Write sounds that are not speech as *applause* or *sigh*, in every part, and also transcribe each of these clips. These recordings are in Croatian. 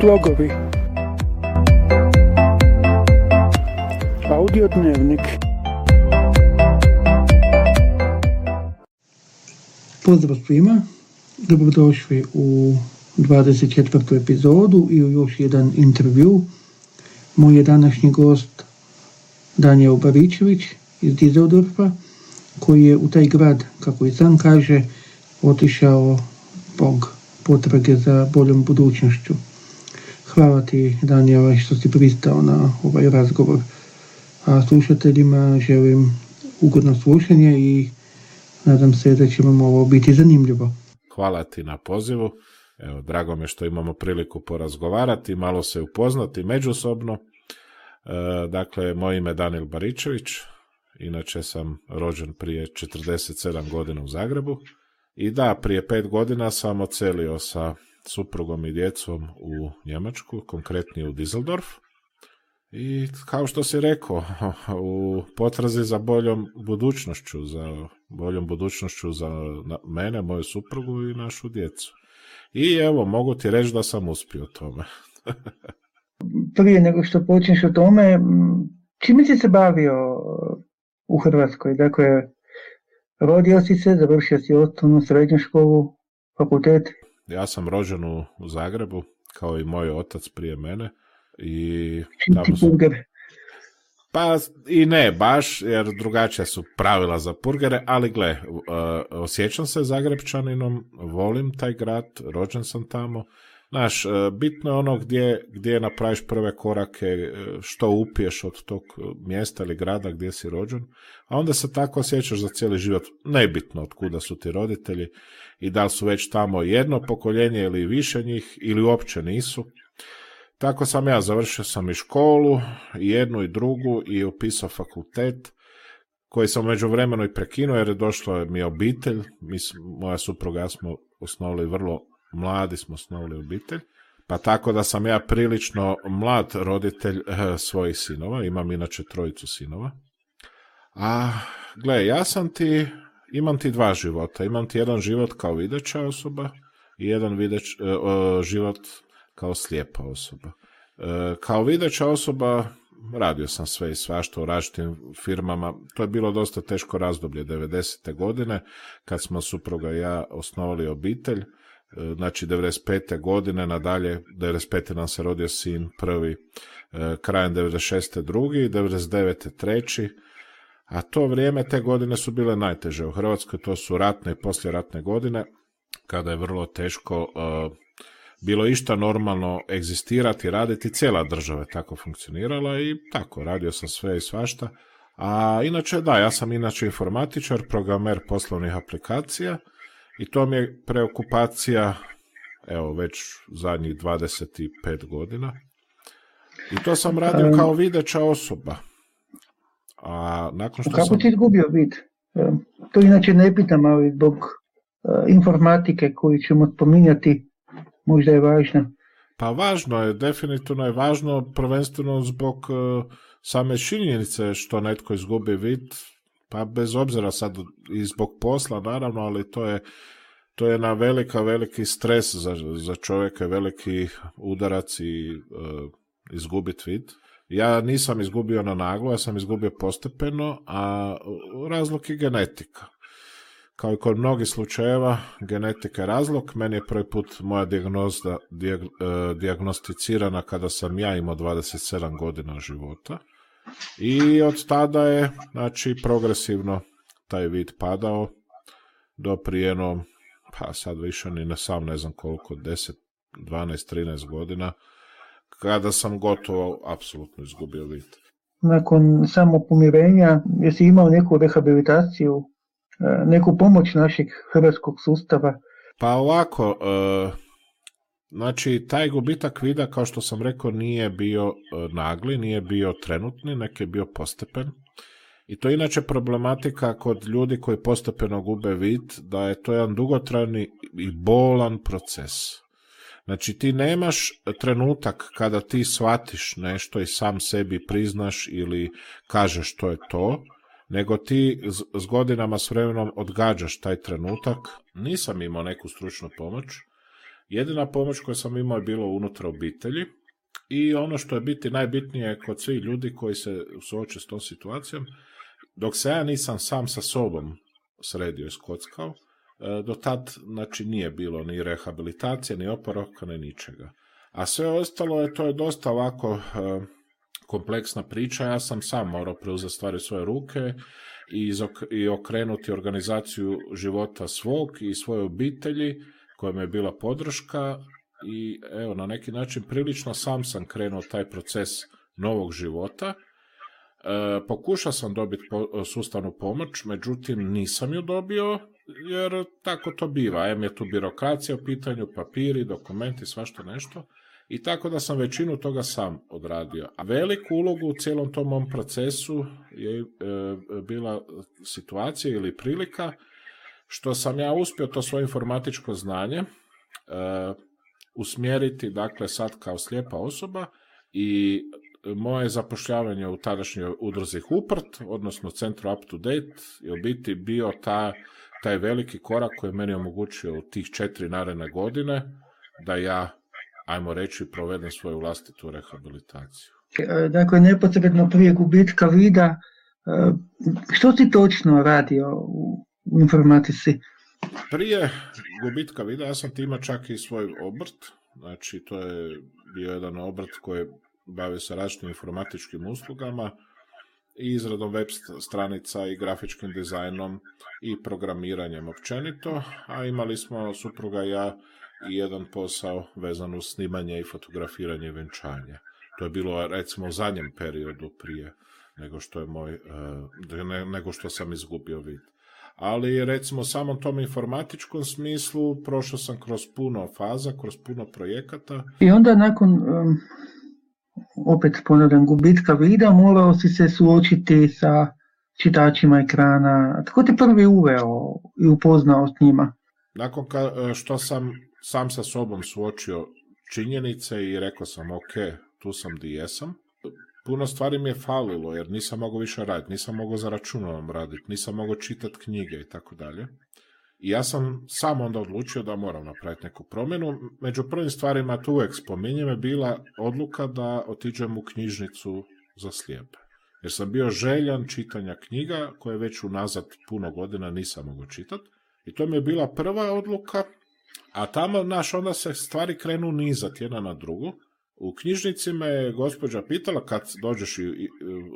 Slogovi Audio dnevnik Pozdrav svima, dobrodošli u 24. epizodu i u još jedan intervju. Moj je današnji gost Daniel Baričević iz Dizeldorfa, koji je u taj grad, kako i sam kaže, otišao zbog potrage za boljom budućnošću. Hvala ti, Daniela, što si pristao na ovaj razgovor. A slušateljima želim ugodno slušanje i nadam se da će vam ovo biti zanimljivo. Hvala ti na pozivu. Evo, drago me što imamo priliku porazgovarati, malo se upoznati međusobno. E, dakle, moje ime je Danil Baričević, inače sam rođen prije 47 godina u Zagrebu. I da, prije pet godina sam ocelio sa suprugom i djecom u Njemačku, konkretnije u Düsseldorf. I kao što si rekao, *laughs* u potrazi za boljom budućnošću, za boljom budućnošću za mene, moju suprugu i našu djecu. I evo, mogu ti reći da sam uspio u tome. *laughs* Prije nego što počneš o tome, čime si se bavio u Hrvatskoj? Dakle, rodio si se, završio si osnovnu srednju školu, fakultet? Ja sam rođen u Zagrebu, kao i moj otac prije mene. I sam... Pa i ne baš, jer drugačija su pravila za purgere, ali gle, uh, osjećam se Zagrebčaninom, volim taj grad, rođen sam tamo. Znaš, uh, bitno je ono gdje, gdje napraviš prve korake, uh, što upiješ od tog mjesta ili grada gdje si rođen, a onda se tako osjećaš za cijeli život. Nebitno od kuda su ti roditelji i da li su već tamo jedno pokoljenje ili više njih ili uopće nisu. Tako sam ja, završio sam i školu, jednu i drugu i upisao fakultet, koji sam među vremenu i prekinuo jer je došla mi obitelj, mi, moja supruga smo osnovali vrlo mladi smo osnovali obitelj, pa tako da sam ja prilično mlad roditelj eh, svojih sinova, imam inače trojicu sinova. A, gle, ja sam ti, imam ti dva života, imam ti jedan život kao videća osoba i jedan videć, eh, život kao slijepa osoba. E, kao videća osoba radio sam sve i svašta u različitim firmama. To je bilo dosta teško razdoblje 90. godine kad smo supruga i ja osnovali obitelj. E, znači 95. godine nadalje, 95. nam se rodio sin prvi, e, krajem 96. drugi, 99. treći, a to vrijeme te godine su bile najteže u Hrvatskoj, to su ratne i posljeratne godine, kada je vrlo teško bilo išta normalno egzistirati, raditi, cijela država je tako funkcionirala i tako, radio sam sve i svašta. A inače, da, ja sam inače informatičar, programer poslovnih aplikacija i to mi je preokupacija, evo, već zadnjih 25 godina. I to sam radio kao videća osoba. A nakon što Kako sam... ti izgubio vid? To inače ne pitam, ali zbog e, informatike koju ćemo spominjati, možda je važno? Pa važno je, definitivno je važno, prvenstveno zbog uh, same činjenice što netko izgubi vid, pa bez obzira sad i zbog posla naravno, ali to je to je na velika, veliki stres za, za čovjeka, veliki udarac i uh, izgubiti vid. Ja nisam izgubio na naglo, ja sam izgubio postepeno, a razlog je genetika. Kao i kod mnogih slučajeva, genetika je razlog. Meni je prvi put moja dijagnoza dijag, e, dijagnosticirana kada sam ja imao 27 godina života. I od tada je, znači, progresivno taj vid padao do prijeno, pa sad više ni ne sam ne znam koliko, 10, 12, 13 godina, kada sam gotovo apsolutno izgubio vid. Nakon samopomirenja, jesi imao neku rehabilitaciju E, neku pomoć našeg hrvatskog sustava? Pa ovako, e, znači taj gubitak vida, kao što sam rekao, nije bio e, nagli, nije bio trenutni, nek je bio postepen. I to je inače problematika kod ljudi koji postepeno gube vid, da je to jedan dugotrajni i bolan proces. Znači ti nemaš trenutak kada ti shvatiš nešto i sam sebi priznaš ili kažeš što je to, nego ti s godinama s vremenom odgađaš taj trenutak. Nisam imao neku stručnu pomoć, Jedina pomoć koju sam imao je bilo unutra obitelji i ono što je biti najbitnije kod svih ljudi koji se suoče s tom situacijom, dok se ja nisam sam sa sobom sredio i skockao, e, do tad znači, nije bilo ni rehabilitacije, ni oporavka, ni ničega. A sve ostalo je, to je dosta ovako e, kompleksna priča, ja sam sam morao preuzeti stvari svoje ruke i, i okrenuti organizaciju života svog i svoje obitelji, koja mi je bila podrška i evo, na neki način prilično sam sam krenuo taj proces novog života. E, pokušao sam dobiti sustavnu pomoć, međutim nisam ju dobio, jer tako to biva. Em je tu birokracija u pitanju, papiri, dokumenti, svašta nešto. I tako da sam većinu toga sam odradio. A veliku ulogu u cijelom tom mom procesu je e, bila situacija ili prilika što sam ja uspio to svoje informatičko znanje e, usmjeriti, dakle sad kao slijepa osoba i moje zapošljavanje u tadašnjoj udruzi Huprt, odnosno centru Up to Date, je u biti bio ta, taj veliki korak koji je meni omogućio u tih četiri naredne godine da ja ajmo reći, provedem svoju vlastitu rehabilitaciju. E, dakle, neposredno prije gubitka vida, e, što si točno radio u informatici? Prije gubitka vida ja sam ima čak i svoj obrt, znači to je bio jedan obrt koji bavio se različitim informatičkim uslugama i izradom web stranica i grafičkim dizajnom i programiranjem općenito, a imali smo supruga i ja i jedan posao vezan uz snimanje i fotografiranje venčanja. To je bilo recimo u zadnjem periodu prije nego što je moj, e, nego što sam izgubio vid. Ali recimo samom tom informatičkom smislu prošao sam kroz puno faza, kroz puno projekata. I onda nakon opet ponavljam gubitka vida morao si se suočiti sa čitačima ekrana. Tko te prvi uveo i upoznao s njima? Nakon ka, što sam sam sa sobom suočio činjenice i rekao sam ok, tu sam di jesam. Puno stvari mi je falilo jer nisam mogao više raditi, nisam mogao za računom raditi, nisam mogao čitati knjige i tako dalje. I ja sam sam onda odlučio da moram napraviti neku promjenu. Među prvim stvarima tu uvijek spominjem je bila odluka da otiđem u knjižnicu za slijepe. Jer sam bio željan čitanja knjiga koje već unazad puno godina nisam mogao čitati. I to mi je bila prva odluka a tamo, naš, onda se stvari krenu nizati jedna na drugu. U knjižnici me gospođa pitala, kad dođeš i,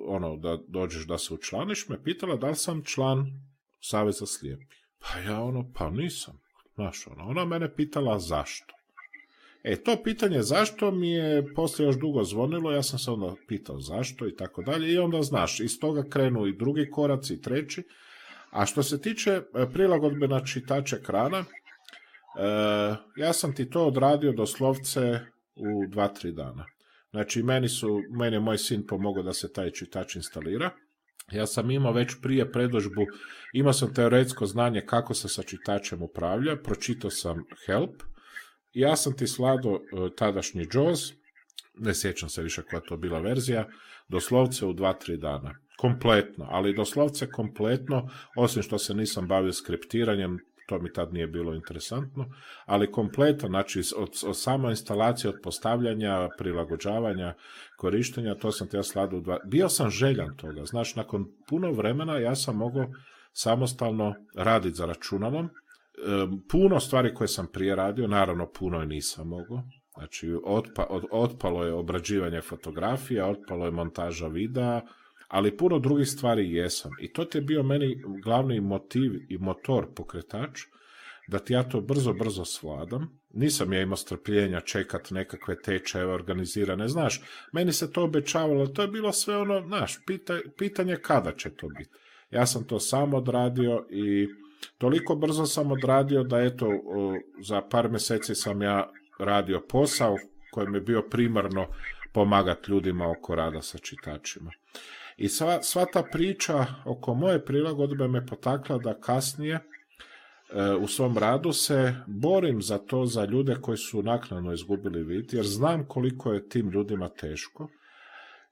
ono, da dođeš da se učlaniš, me pitala da li sam član Saveza slijepi. Pa ja ono, pa nisam. Znaš, ono, ona mene pitala zašto. E, to pitanje zašto mi je poslije još dugo zvonilo, ja sam se onda pitao zašto i tako dalje, i onda znaš, iz toga krenu i drugi koraci i treći. A što se tiče e, prilagodbe na čitač ekrana, E, ja sam ti to odradio doslovce u dva, tri dana. Znači, meni, su, meni je moj sin pomogao da se taj čitač instalira. Ja sam imao već prije predožbu, imao sam teoretsko znanje kako se sa čitačem upravlja, pročitao sam Help, ja sam ti slado e, tadašnji JAWS, ne sjećam se više koja to bila verzija, doslovce u dva, tri dana. Kompletno, ali doslovce kompletno, osim što se nisam bavio skriptiranjem, to mi tad nije bilo interesantno, ali kompletno, znači od, od samo instalacije, od postavljanja, prilagođavanja, korištenja, to sam ja sladu dva... Bio sam željan toga, znaš, nakon puno vremena ja sam mogao samostalno raditi za računalom, puno stvari koje sam prije radio, naravno puno i nisam mogao, znači otpa, otpalo je obrađivanje fotografija, otpalo je montaža videa, ali puno drugih stvari jesam. I to ti je bio meni glavni motiv i motor pokretač, da ti ja to brzo, brzo svladam. Nisam ja imao strpljenja čekat nekakve tečajeve organizirane, znaš, meni se to obećavalo, to je bilo sve ono, znaš, pitanje kada će to biti. Ja sam to sam odradio i toliko brzo sam odradio da eto, za par mjeseci sam ja radio posao koji mi je bio primarno pomagati ljudima oko rada sa čitačima. I sva, sva ta priča oko moje prilagodbe me potakla da kasnije e, u svom radu se borim za to za ljude koji su naknadno izgubili vid, jer znam koliko je tim ljudima teško.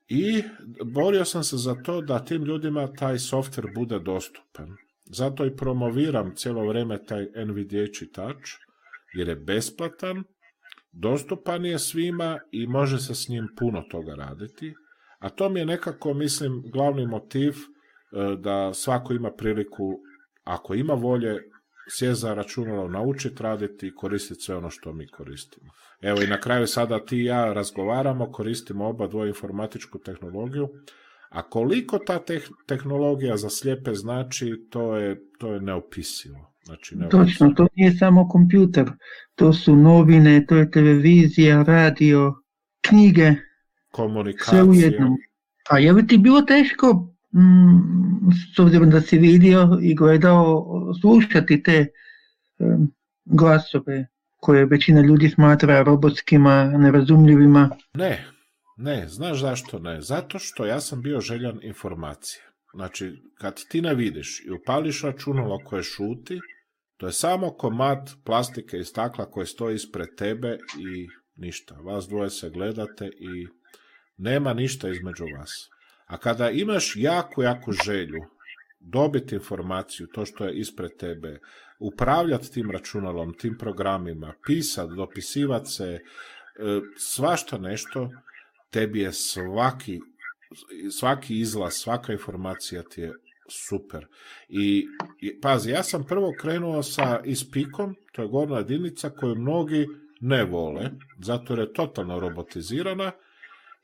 I borio sam se za to da tim ljudima taj softver bude dostupan. Zato i promoviram cijelo vrijeme taj NVDA čitač, jer je besplatan, dostupan je svima i može se s njim puno toga raditi, a to mi je nekako, mislim, glavni motiv e, da svako ima priliku, ako ima volje, sjest za računalo, naučiti raditi i koristiti sve ono što mi koristimo. Evo i na kraju sada ti i ja razgovaramo, koristimo oba dvoje informatičku tehnologiju, a koliko ta tehnologija za slijepe znači, to je, to je neopisivo. Znači, Točno, to nije samo kompjuter, to su novine, to je televizija, radio, knjige, komunikacija. Sve u jednom. A je li ti bilo teško, mm, s obzirom da si vidio i gledao, slušati te glasove koje većina ljudi smatra robotskima, nerazumljivima? Ne, ne, znaš zašto ne? Zato što ja sam bio željan informacije. Znači, kad ti ne vidiš i upališ računalo koje šuti, to je samo komad plastike i stakla koje stoji ispred tebe i ništa. Vas dvoje se gledate i nema ništa između vas. A kada imaš jako, jako želju dobiti informaciju, to što je ispred tebe, upravljati tim računalom, tim programima, pisati, dopisivati se, e, svašta nešto, tebi je svaki, svaki izlaz, svaka informacija ti je super. I, pazi, ja sam prvo krenuo sa ispikom, to je gorna jedinica koju mnogi ne vole, zato jer je totalno robotizirana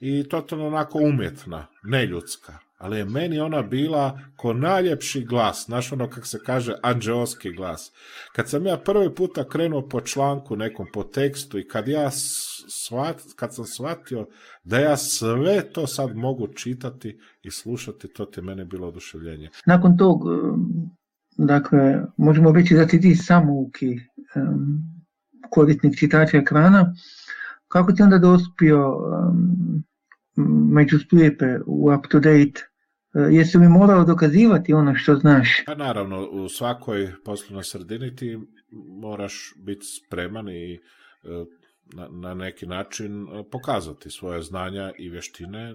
i totalno onako umjetna, neljudska. Ali je meni ona bila ko najljepši glas, znaš ono kako se kaže, anđeoski glas. Kad sam ja prvi puta krenuo po članku nekom, po tekstu i kad ja svat, kad sam shvatio da ja sve to sad mogu čitati i slušati, to ti mene bilo oduševljenje. Nakon tog, dakle, možemo reći da ti ti samouki um, korisnik čitača ekrana, kako ti onda dospio među slijepe u up to date? E, jesi li morao dokazivati ono što znaš? Pa naravno, u svakoj poslovnoj sredini ti moraš biti spreman i e, na, na neki način e, pokazati svoje znanja i vještine.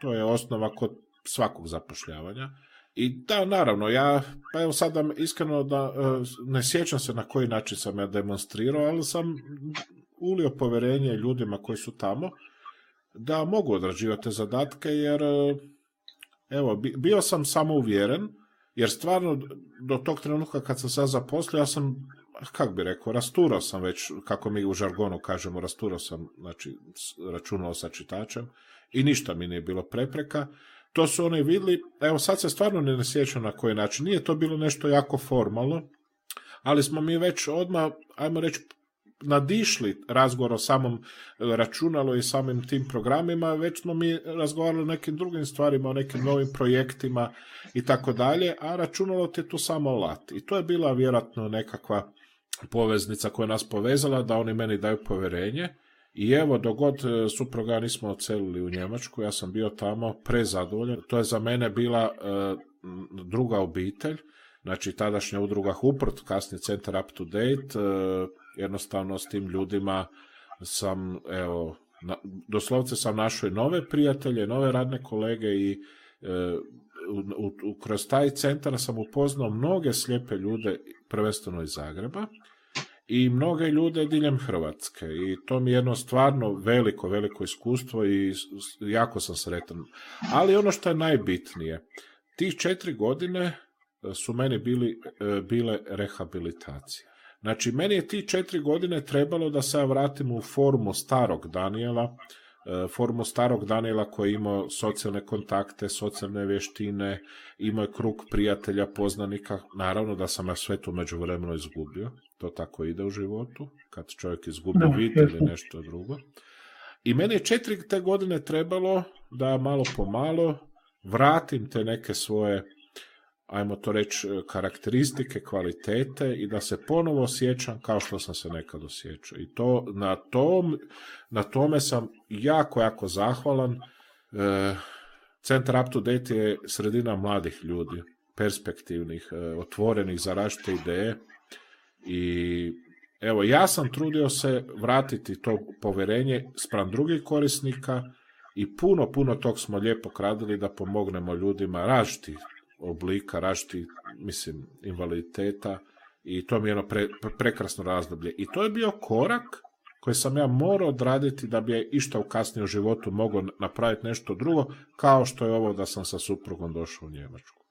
To je osnova kod svakog zapošljavanja. I da, naravno, ja, pa evo sada iskreno da ne sjećam se na koji način sam ja demonstrirao, ali sam ulio povjerenje ljudima koji su tamo da mogu odrađivati zadatke, jer evo, bio sam samo uvjeren, jer stvarno do tog trenutka kad sam sad zaposlio, ja sam, kak bi rekao, rasturao sam već, kako mi u žargonu kažemo, rasturao sam, znači, računao sa čitačem i ništa mi nije bilo prepreka. To su oni vidjeli, evo sad se stvarno ne sjećam na koji način, nije to bilo nešto jako formalno, ali smo mi već odmah, ajmo reći, nadišli razgovor o samom e, računalu i samim tim programima, već smo mi razgovarali o nekim drugim stvarima, o nekim novim projektima i tako dalje, a računalo ti je tu samo alat. I to je bila vjerojatno nekakva poveznica koja nas povezala, da oni meni daju povjerenje. I evo, dogod e, supruga nismo ocelili u Njemačku, ja sam bio tamo prezadovoljan. To je za mene bila e, druga obitelj, znači tadašnja udruga Huport, kasni centar Up to Date, jednostavno s tim ljudima sam, evo, na, doslovce sam našao i nove prijatelje, nove radne kolege i e, u, u, kroz taj centar sam upoznao mnoge slijepe ljude, prvenstveno iz Zagreba, i mnoge ljude diljem Hrvatske i to mi je jedno stvarno veliko, veliko iskustvo i jako sam sretan. Ali ono što je najbitnije, tih četiri godine su meni bili, e, bile rehabilitacije. Znači, meni je ti četiri godine trebalo da se ja vratim u formu starog Daniela, e, formu starog Daniela koji je imao socijalne kontakte, socijalne vještine, imao je krug prijatelja, poznanika. Naravno da sam ja sve to međuvremeno izgubio. To tako ide u životu, kad čovjek izgubi vid ili nešto drugo. I meni je četiri te godine trebalo da malo po malo vratim te neke svoje ajmo to reći, e, karakteristike, kvalitete i da se ponovo osjećam kao što sam se nekad osjećao. I to, na, tom, na tome sam jako, jako zahvalan. E, Centar Up to Date je sredina mladih ljudi, perspektivnih, e, otvorenih za različite ideje i evo, ja sam trudio se vratiti to povjerenje spram drugih korisnika i puno, puno tog smo lijepo kradili da pomognemo ljudima različitih oblika, rašti, mislim, invaliditeta I to mi je jedno pre, prekrasno razdoblje. I to je bio korak koji sam ja morao odraditi da bi je išta u kasnijem životu mogao napraviti nešto drugo, kao što je ovo da sam sa suprugom došao u Njemačku.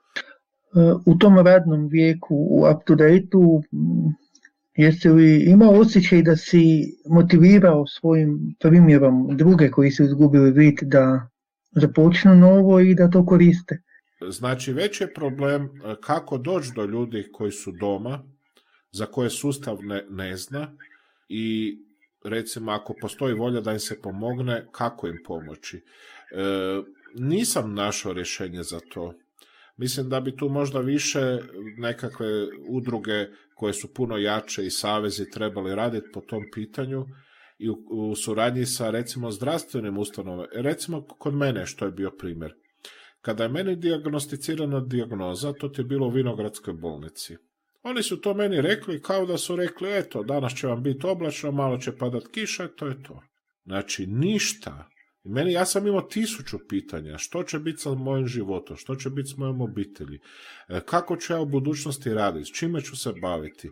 E, u tom radnom vijeku, u up to date jesi li imao osjećaj da si motivirao svojim primjerom druge koji su izgubili vid da započnu novo i da to koriste? Znači, već je problem e, kako doći do ljudi koji su doma, za koje sustav ne, ne zna i recimo ako postoji volja da im se pomogne, kako im pomoći. E, nisam našao rješenje za to. Mislim da bi tu možda više nekakve udruge koje su puno jače i savezi trebali raditi po tom pitanju i u, u suradnji sa recimo zdravstvenim ustanovama. Recimo kod mene što je bio primjer. Kada je meni dijagnosticirana dijagnoza, to ti je bilo u Vinogradskoj bolnici. Oni su to meni rekli kao da su rekli, eto, danas će vam biti oblačno, malo će padat kiša, to je to. Znači, ništa. Meni, ja sam imao tisuću pitanja. Što će biti sa mojim životom? Što će biti s mojom obitelji? E, kako ću ja u budućnosti raditi? S čime ću se baviti?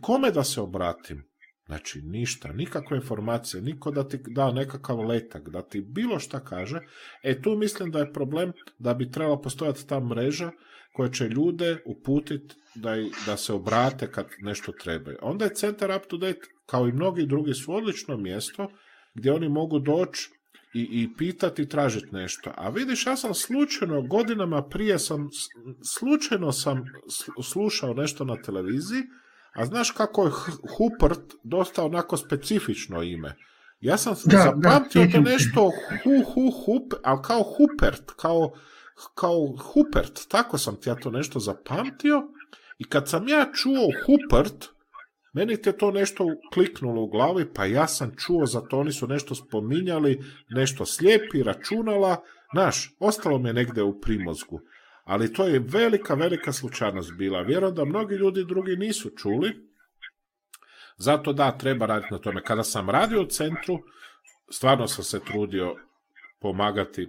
Kome da se obratim? Znači, ništa, nikakve informacije, niko da ti da nekakav letak, da ti bilo šta kaže. E, tu mislim da je problem da bi trebala postojati ta mreža koja će ljude uputiti da, da se obrate kad nešto treba. Onda je Centar Up to Date, kao i mnogi drugi, su odlično mjesto gdje oni mogu doći i, i pitati i tražiti nešto. A vidiš, ja sam slučajno, godinama prije sam, slučajno sam slušao nešto na televiziji, a znaš kako je Hupert dosta onako specifično ime. Ja sam da, zapamtio da, to nešto hu, hu, hup, ali kao Hupert, kao, kao Hupert, tako sam ti ja to nešto zapamtio i kad sam ja čuo Hupert, meni te to nešto kliknulo u glavi, pa ja sam čuo za to, oni su nešto spominjali, nešto slijepi, računala, znaš, ostalo mi je negde u primozgu. Ali to je velika, velika slučajnost bila. Vjerujem da mnogi ljudi drugi nisu čuli, zato da, treba raditi na tome. Kada sam radio u centru, stvarno sam se trudio pomagati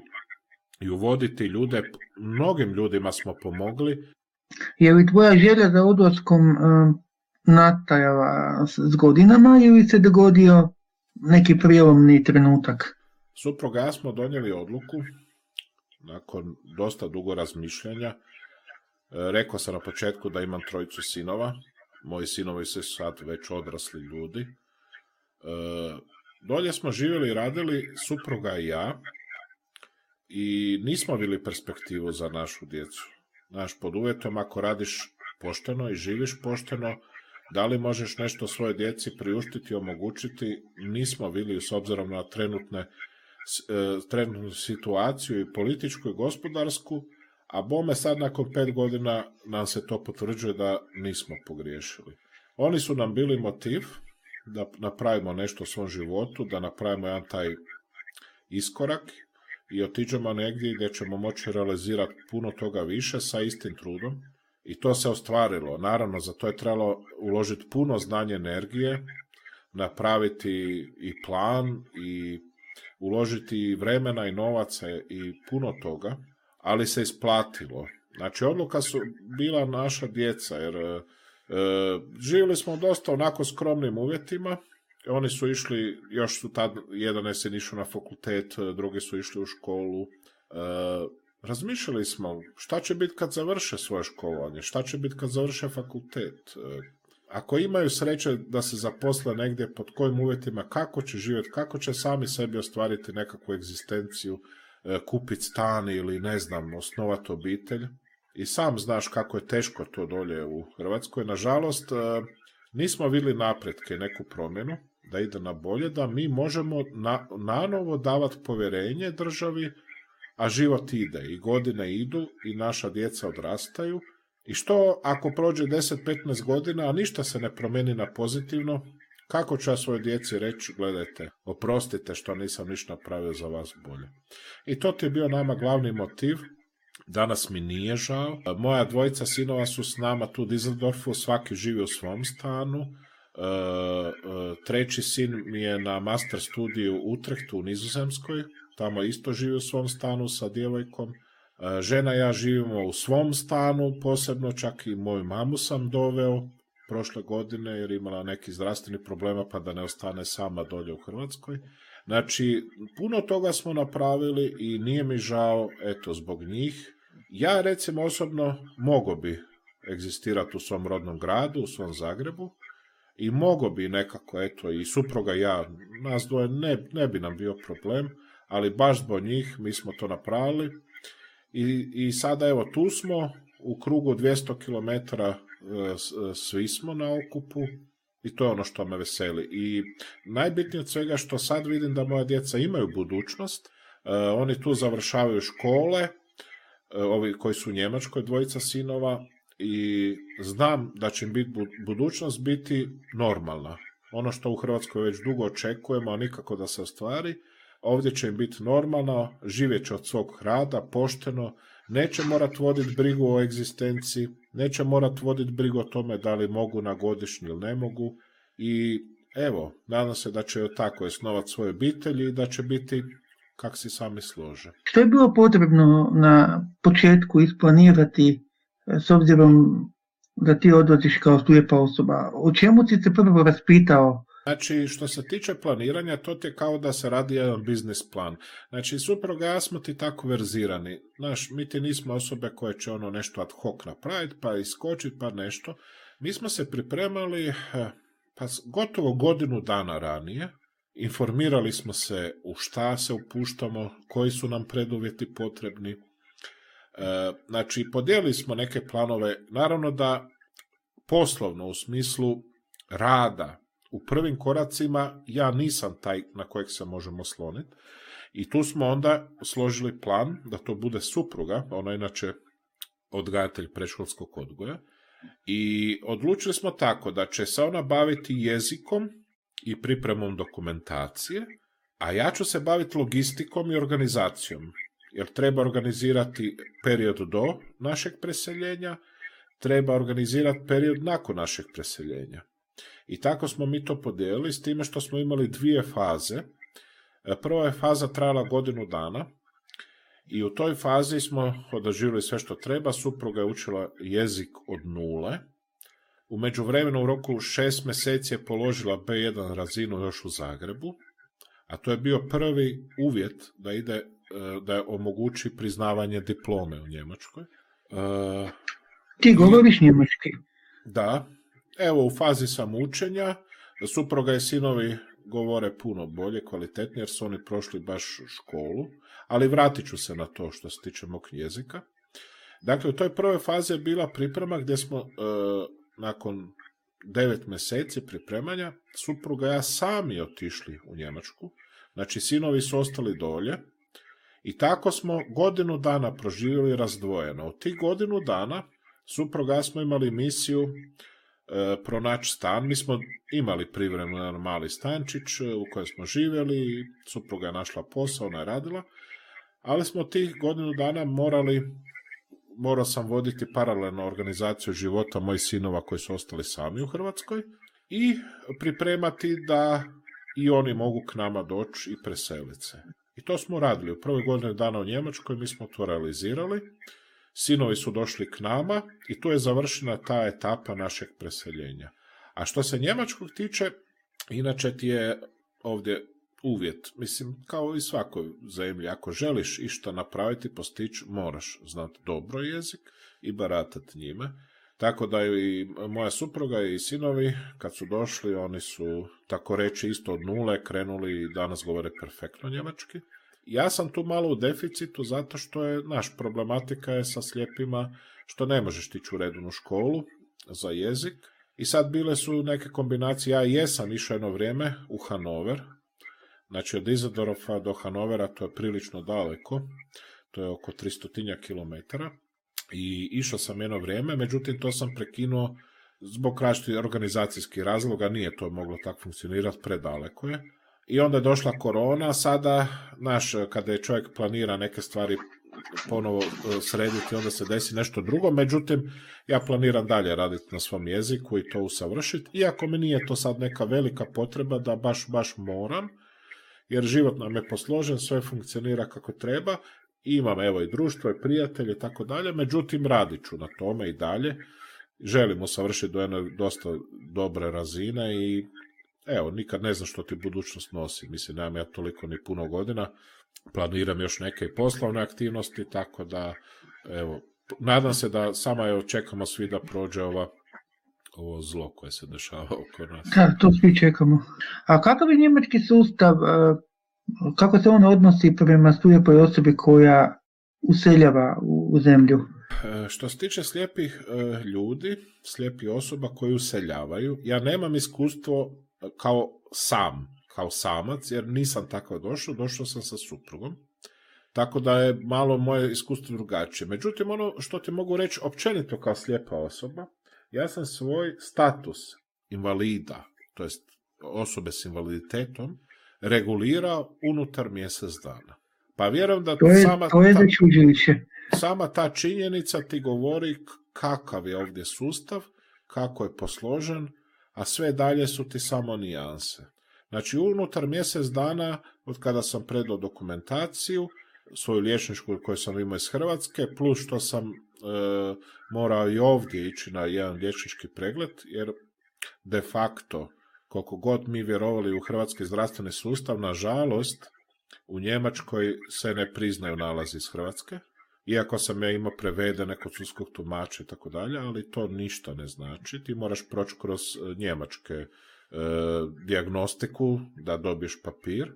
i uvoditi ljude, mnogim ljudima smo pomogli. Je li tvoja želja za odlaskom natajala s godinama ili se dogodio neki prijelomni trenutak? Supruga ja smo donijeli odluku nakon dosta dugo razmišljanja. E, rekao sam na početku da imam trojicu sinova. Moji sinovi su sad već odrasli ljudi. E, dolje smo živjeli i radili, supruga i ja, i nismo bili perspektivu za našu djecu. Naš pod uvjetom ako radiš pošteno i živiš pošteno, da li možeš nešto svoje djeci priuštiti i omogućiti, nismo bili s obzirom na trenutne, trenutnu situaciju i političku i gospodarsku, a bome sad nakon pet godina nam se to potvrđuje da nismo pogriješili. Oni su nam bili motiv da napravimo nešto u svom životu, da napravimo jedan taj iskorak i otiđemo negdje gdje ćemo moći realizirati puno toga više sa istim trudom, i to se ostvarilo. Naravno, za to je trebalo uložiti puno znanje energije, napraviti i plan i uložiti vremena i novaca i puno toga, ali se isplatilo. Znači, odluka su bila naša djeca, jer e, živjeli smo dosta onako skromnim uvjetima, oni su išli, još su tad, jedan je se išao na fakultet, drugi su išli u školu, e, razmišljali smo šta će biti kad završe svoje školovanje, šta će biti kad završe fakultet. E, ako imaju sreće da se zaposle negdje, pod kojim uvjetima, kako će živjeti, kako će sami sebi ostvariti nekakvu egzistenciju, e, kupiti stan ili ne znam, osnovati obitelj. I sam znaš kako je teško to dolje u Hrvatskoj. Nažalost, e, nismo vidjeli napretke, neku promjenu, da ide na bolje, da mi možemo na, nanovo davati povjerenje državi a život ide i godine idu i naša djeca odrastaju i što ako prođe 10-15 godina, a ništa se ne promeni na pozitivno, kako ću ja svojoj djeci reći, gledajte, oprostite što nisam ništa napravio za vas bolje. I to ti je bio nama glavni motiv, danas mi nije žao. Moja dvojica sinova su s nama tu u Dizeldorfu, svaki živi u svom stanu. E, e, treći sin mi je na master studiju u Utrehtu u Nizozemskoj, tamo isto živi u svom stanu sa djevojkom. E, žena ja živimo u svom stanu, posebno čak i moju mamu sam doveo prošle godine jer imala neki zdravstveni problema pa da ne ostane sama dolje u Hrvatskoj. Znači, puno toga smo napravili i nije mi žao, eto, zbog njih. Ja, recimo, osobno mogo bi egzistirati u svom rodnom gradu, u svom Zagrebu, i mogo bi nekako, eto, i supruga ja, nas dvoje, ne, ne bi nam bio problem, ali baš zbog njih mi smo to napravili i, i sada evo tu smo, u krugu 200 km e, svi smo na okupu i to je ono što me veseli. I najbitnije od svega što sad vidim da moja djeca imaju budućnost, e, oni tu završavaju škole, e, ovi koji su u Njemačkoj, dvojica sinova, i znam da će biti budućnost biti normalna. Ono što u Hrvatskoj već dugo očekujemo, a nikako da se ostvari, ovdje će im biti normalno, živjet će od svog rada, pošteno, neće morat voditi brigu o egzistenciji, neće morat voditi brigu o tome da li mogu na godišnji ili ne mogu i evo, nadam se da će tako osnovati svoje obitelji i da će biti kak si sami slože. Što je bilo potrebno na početku isplanirati s obzirom da ti odlaziš kao slijepa osoba? O čemu si se prvo raspitao Znači, što se tiče planiranja, to ti je kao da se radi jedan biznis plan. Znači, supruga ja smo ti tako verzirani. Znaš, mi ti nismo osobe koje će ono nešto ad hoc napraviti, pa iskočiti, pa nešto. Mi smo se pripremali eh, pa gotovo godinu dana ranije. Informirali smo se u šta se upuštamo, koji su nam preduvjeti potrebni. Eh, znači, podijelili smo neke planove. Naravno da poslovno u smislu rada, u prvim koracima ja nisam taj na kojeg se možemo sloniti. I tu smo onda složili plan da to bude supruga, ona inače odgajatelj predškolskog odgoja. I odlučili smo tako da će se ona baviti jezikom i pripremom dokumentacije, a ja ću se baviti logistikom i organizacijom, jer treba organizirati period do našeg preseljenja, treba organizirati period nakon našeg preseljenja. I tako smo mi to podijelili s time što smo imali dvije faze. E, prva je faza trajala godinu dana i u toj fazi smo održili sve što treba. Supruga je učila jezik od nule. U međuvremenu u roku šest mjeseci je položila B1 razinu još u Zagrebu, a to je bio prvi uvjet da ide e, da omogući priznavanje diplome u Njemačkoj. E, Ti govoriš njemački? Da, Evo, u fazi sam učenja, supruga i sinovi govore puno bolje, kvalitetnije, jer su oni prošli baš školu, ali vratit ću se na to što se tiče mog jezika. Dakle, u toj prvoj fazi je bila priprema gdje smo e, nakon devet mjeseci pripremanja, supruga ja sami otišli u Njemačku, znači sinovi su ostali dolje i tako smo godinu dana proživjeli razdvojeno. U tih godinu dana supruga smo imali misiju pronaći stan. Mi smo imali privremeno mali stančić e, u kojem smo živjeli, supruga je našla posao, ona je radila, ali smo tih godinu dana morali, morao sam voditi paralelno organizaciju života mojih sinova koji su ostali sami u Hrvatskoj i pripremati da i oni mogu k nama doći i preseliti se. I to smo radili. U prvoj godini dana u Njemačkoj mi smo to realizirali Sinovi su došli k nama i tu je završena ta etapa našeg preseljenja. A što se Njemačkog tiče, inače ti je ovdje uvjet, mislim, kao i svakoj zemlji, ako želiš išta napraviti, postići, moraš znati dobro jezik i baratati njime. Tako da i moja supruga i sinovi, kad su došli, oni su, tako reći, isto od nule krenuli i danas govore perfektno njemački. Ja sam tu malo u deficitu zato što je naš problematika je sa slijepima što ne možeš tići u rednu školu za jezik. I sad bile su neke kombinacije, ja jesam išao jedno vrijeme u Hanover, znači od Izadorofa do Hanovera to je prilično daleko, to je oko 300 km i išao sam jedno vrijeme, međutim to sam prekinuo zbog različitih organizacijskih razloga, nije to moglo tako funkcionirati, predaleko je. I onda je došla korona, sada, naš, kada je čovjek planira neke stvari ponovo e, srediti, onda se desi nešto drugo, međutim, ja planiram dalje raditi na svom jeziku i to usavršiti, iako mi nije to sad neka velika potreba da baš, baš moram, jer život nam je posložen, sve funkcionira kako treba, imam evo i društvo i prijatelje i tako dalje, međutim radit ću na tome i dalje, želim usavršiti do jedne dosta dobre razine i evo, nikad ne znam što ti budućnost nosi. Mislim, nemam ja toliko ni puno godina, planiram još neke poslovne aktivnosti, tako da, evo, nadam se da sama je očekamo svi da prođe ova ovo zlo koje se dešava oko nas. Da, to svi čekamo. A kakav je njemački sustav, e, kako se on odnosi prema slijepoj osobi koja useljava u zemlju? E, što se tiče slijepih e, ljudi, slijepih osoba koji useljavaju, ja nemam iskustvo kao sam, kao samac, jer nisam tako došao, došao sam sa suprugom. Tako da je malo moje iskustvo drugačije. Međutim, ono što ti mogu reći općenito kao slijepa osoba, ja sam svoj status invalida, to jest osobe s invaliditetom, regulirao unutar mjesec dana. Pa vjerujem da to je, sama, to je ta, sama ta činjenica ti govori kakav je ovdje sustav, kako je posložen, a sve dalje su ti samo nijanse. Znači, unutar mjesec dana, od kada sam predao dokumentaciju, svoju liječničku koju sam imao iz Hrvatske, plus što sam e, morao i ovdje ići na jedan liječnički pregled, jer de facto, koliko god mi vjerovali u hrvatski zdravstveni sustav, nažalost, u Njemačkoj se ne priznaju nalazi iz Hrvatske, iako sam ja imao prevedene kod sudskog tumača i tako dalje, ali to ništa ne znači. Ti moraš proći kroz e, njemačke e, diagnostiku da dobiješ papir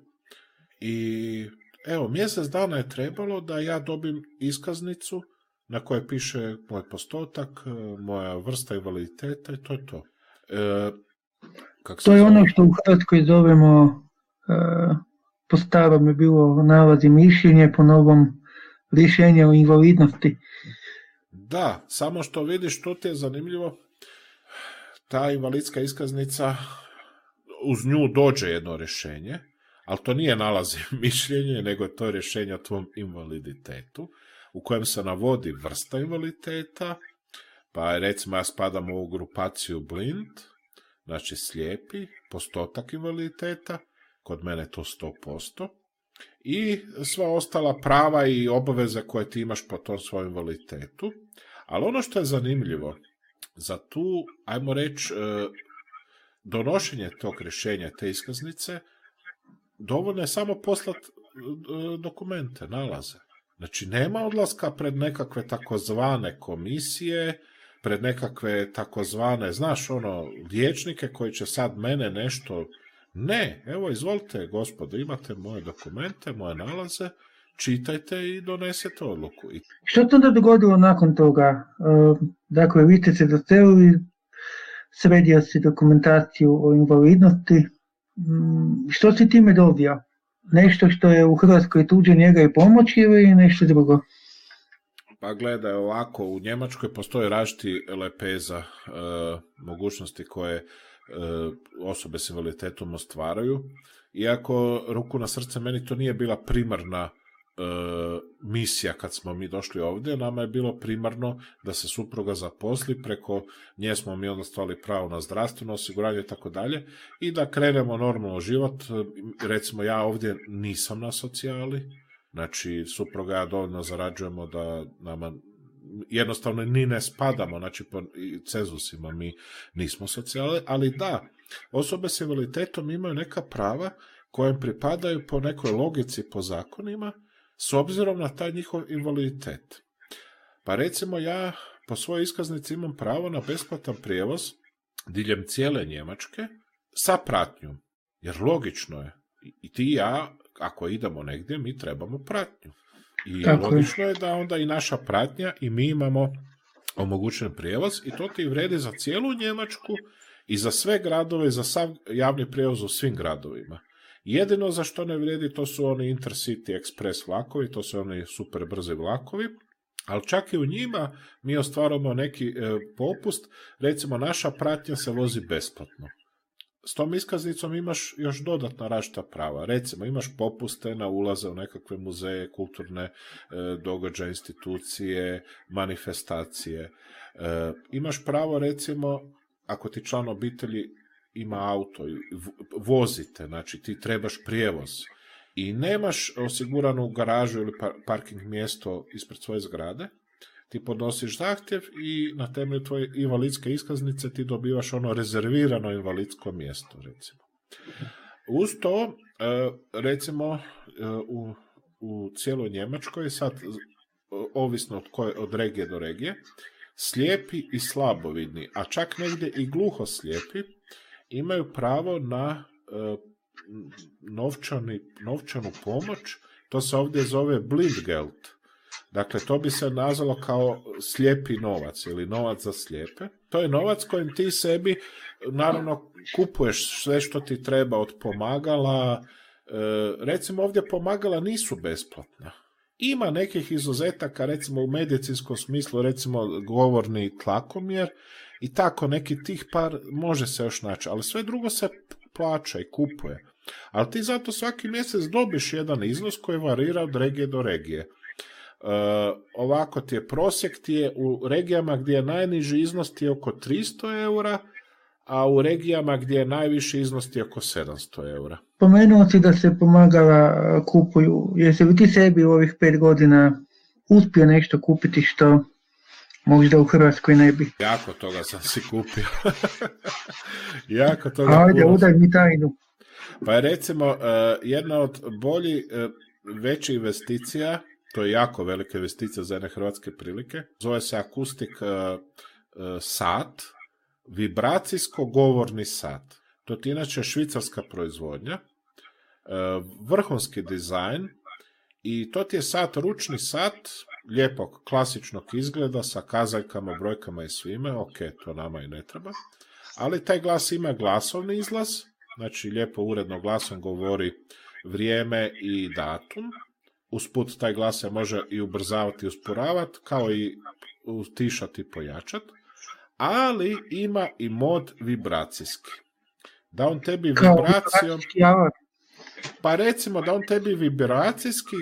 i evo, mjesec dana je trebalo da ja dobim iskaznicu na kojoj piše moj postotak, e, moja vrsta invaliditeta i to je to. E, kak to je ono što u Hrvatskoj zovemo e, po starom je bilo nalazi mišljenje, po novom rješenje o invalidnosti. Da, samo što vidiš, to ti je zanimljivo, ta invalidska iskaznica, uz nju dođe jedno rješenje, ali to nije nalazi *laughs* mišljenje, nego je to rješenje o tvom invaliditetu, u kojem se navodi vrsta invaliditeta, pa recimo ja spadam u ovu grupaciju blind, znači slijepi, postotak invaliditeta, kod mene to 100%, i sva ostala prava i obaveze koje ti imaš po tom svojom invaliditetu. Ali ono što je zanimljivo, za tu, ajmo reći, e, donošenje tog rješenja te iskaznice, dovoljno je samo poslati e, dokumente, nalaze. Znači, nema odlaska pred nekakve takozvane komisije, pred nekakve takozvane, znaš, ono, liječnike koji će sad mene nešto... Ne, evo, izvolite, gospodo, imate moje dokumente, moje nalaze, čitajte i donesete odluku. Što se onda dogodilo nakon toga? E, dakle, vi ste se doselili, sredio si dokumentaciju o invalidnosti, Mm, što si time dobio? Nešto što je u Hrvatskoj tuđe njega i pomoći ili nešto drugo? Pa gledaj, ovako, u Njemačkoj postoje različiti lepeza e, mogućnosti koje osobe s invaliditetom ostvaraju. Iako, ruku na srce, meni to nije bila primarna E, misija kad smo mi došli ovdje, nama je bilo primarno da se supruga zaposli, preko nje smo mi onda stali pravo na zdravstveno osiguranje i tako dalje i da krenemo normalno život. Recimo ja ovdje nisam na socijali, znači supruga ja dovoljno zarađujemo da nama jednostavno ni ne spadamo, znači po cezusima mi nismo socijale, ali da, osobe s invaliditetom imaju neka prava kojem pripadaju po nekoj logici, po zakonima, s obzirom na taj njihov invaliditet. Pa recimo ja po svojoj iskaznici imam pravo na besplatan prijevoz diljem cijele Njemačke sa pratnjom. Jer logično je, i ti i ja, ako idemo negdje, mi trebamo pratnju. I logično je da onda i naša pratnja i mi imamo omogućen prijevoz i to ti vredi za cijelu Njemačku i za sve gradove, za sav javni prijevoz u svim gradovima. Jedino za što ne vrijedi to su oni Intercity Express vlakovi, to su oni super brzi vlakovi, ali čak i u njima mi ostvaramo neki e, popust, recimo naša pratnja se vozi besplatno. S tom iskaznicom imaš još dodatna različita prava. Recimo, imaš popuste na ulaze u nekakve muzeje, kulturne e, događaje, institucije, manifestacije. E, imaš pravo, recimo, ako ti član obitelji ima auto vozite, znači ti trebaš prijevoz i nemaš osiguranu garažu ili parking mjesto ispred svoje zgrade, ti podnosiš zahtjev i na temelju tvoje invalidske iskaznice ti dobivaš ono rezervirano invalidsko mjesto, recimo. Uz to, e, recimo, e, u, u cijeloj Njemačkoj, sad ovisno od, koje, od regije do regije, slijepi i slabovidni, a čak negdje i gluho slijepi, imaju pravo na e, novčani, novčanu pomoć, to se ovdje zove blindgeld. Dakle, to bi se nazvalo kao slijepi novac ili novac za slijepe. To je novac kojim ti sebi, naravno, kupuješ sve što ti treba od pomagala. E, recimo, ovdje pomagala nisu besplatna. Ima nekih izuzetaka, recimo u medicinskom smislu, recimo govorni tlakomjer i tako neki tih par može se još naći, ali sve drugo se plaća i kupuje. Ali ti zato svaki mjesec dobiš jedan iznos koji varira od regije do regije. E, ovako ti je prosjek ti je u regijama gdje je najniži iznos ti je oko 300 eura, a u regijama gdje je najviši iznos ti je oko 700 eura. Pomenuo si da se pomagala kupuju. Jesi li ti sebi u ovih pet godina uspio nešto kupiti što možda u Hrvatskoj ne bi? Jako toga sam si kupio. *laughs* jako toga Ajde, udaj mi tajnu. Pa je recimo e, jedna od bolji e, većih investicija, to je jako velika investicija za jedne hrvatske prilike, zove se akustik e, sat, vibracijsko-govorni sat. To je inače švicarska proizvodnja, vrhunski dizajn i to ti je sat, ručni sat, lijepog klasičnog izgleda sa kazaljkama, brojkama i svime, ok, to nama i ne treba, ali taj glas ima glasovni izlaz, Znači, lijepo uredno glasom govori vrijeme i datum. Usput taj glas se može i ubrzavati i usporavati, kao i utišati i pojačati. Ali ima i mod vibracijski. Da on tebi vibracijom... Pa recimo da on tebi vibracijski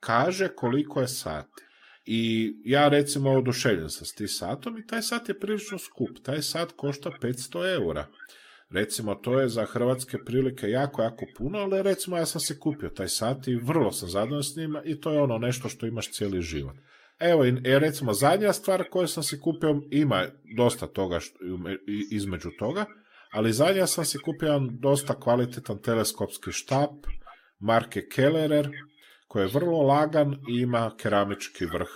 kaže koliko je sati. I ja recimo oduševljen sam s tim satom i taj sat je prilično skup. Taj sat košta 500 eura. Recimo, to je za hrvatske prilike jako, jako puno, ali recimo ja sam se kupio taj sat i vrlo sam zadovoljan s njima i to je ono nešto što imaš cijeli život. Evo, i recimo zadnja stvar koju sam si kupio, ima dosta toga što, između toga, ali zadnja sam si kupio dosta kvalitetan teleskopski štap marke Kellerer, koji je vrlo lagan i ima keramički vrh.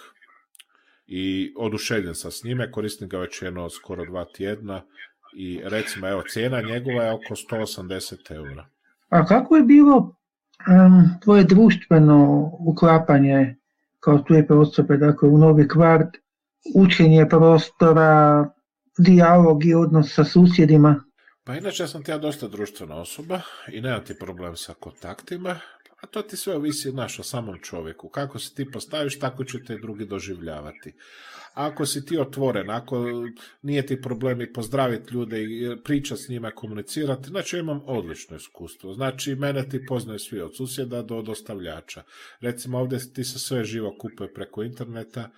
I oduševljen sam s njime, koristim ga već jedno skoro dva tjedna i recimo, evo, cijena njegova je oko 180 eura. A kako je bilo um, tvoje društveno uklapanje kao slijepe osobe, dakle u novi kvart, učenje prostora, dijalog i odnos sa susjedima? Pa inače sam ti ja dosta društvena osoba i nemam ti problem sa kontaktima, a to ti sve ovisi naš o samom čovjeku. Kako se ti postaviš, tako će te drugi doživljavati ako si ti otvoren, ako nije ti problem i pozdraviti ljude i pričati s njima, komunicirati, znači imam odlično iskustvo. Znači, mene ti poznaju svi od susjeda do dostavljača. Recimo, ovdje ti se sve živo kupuje preko interneta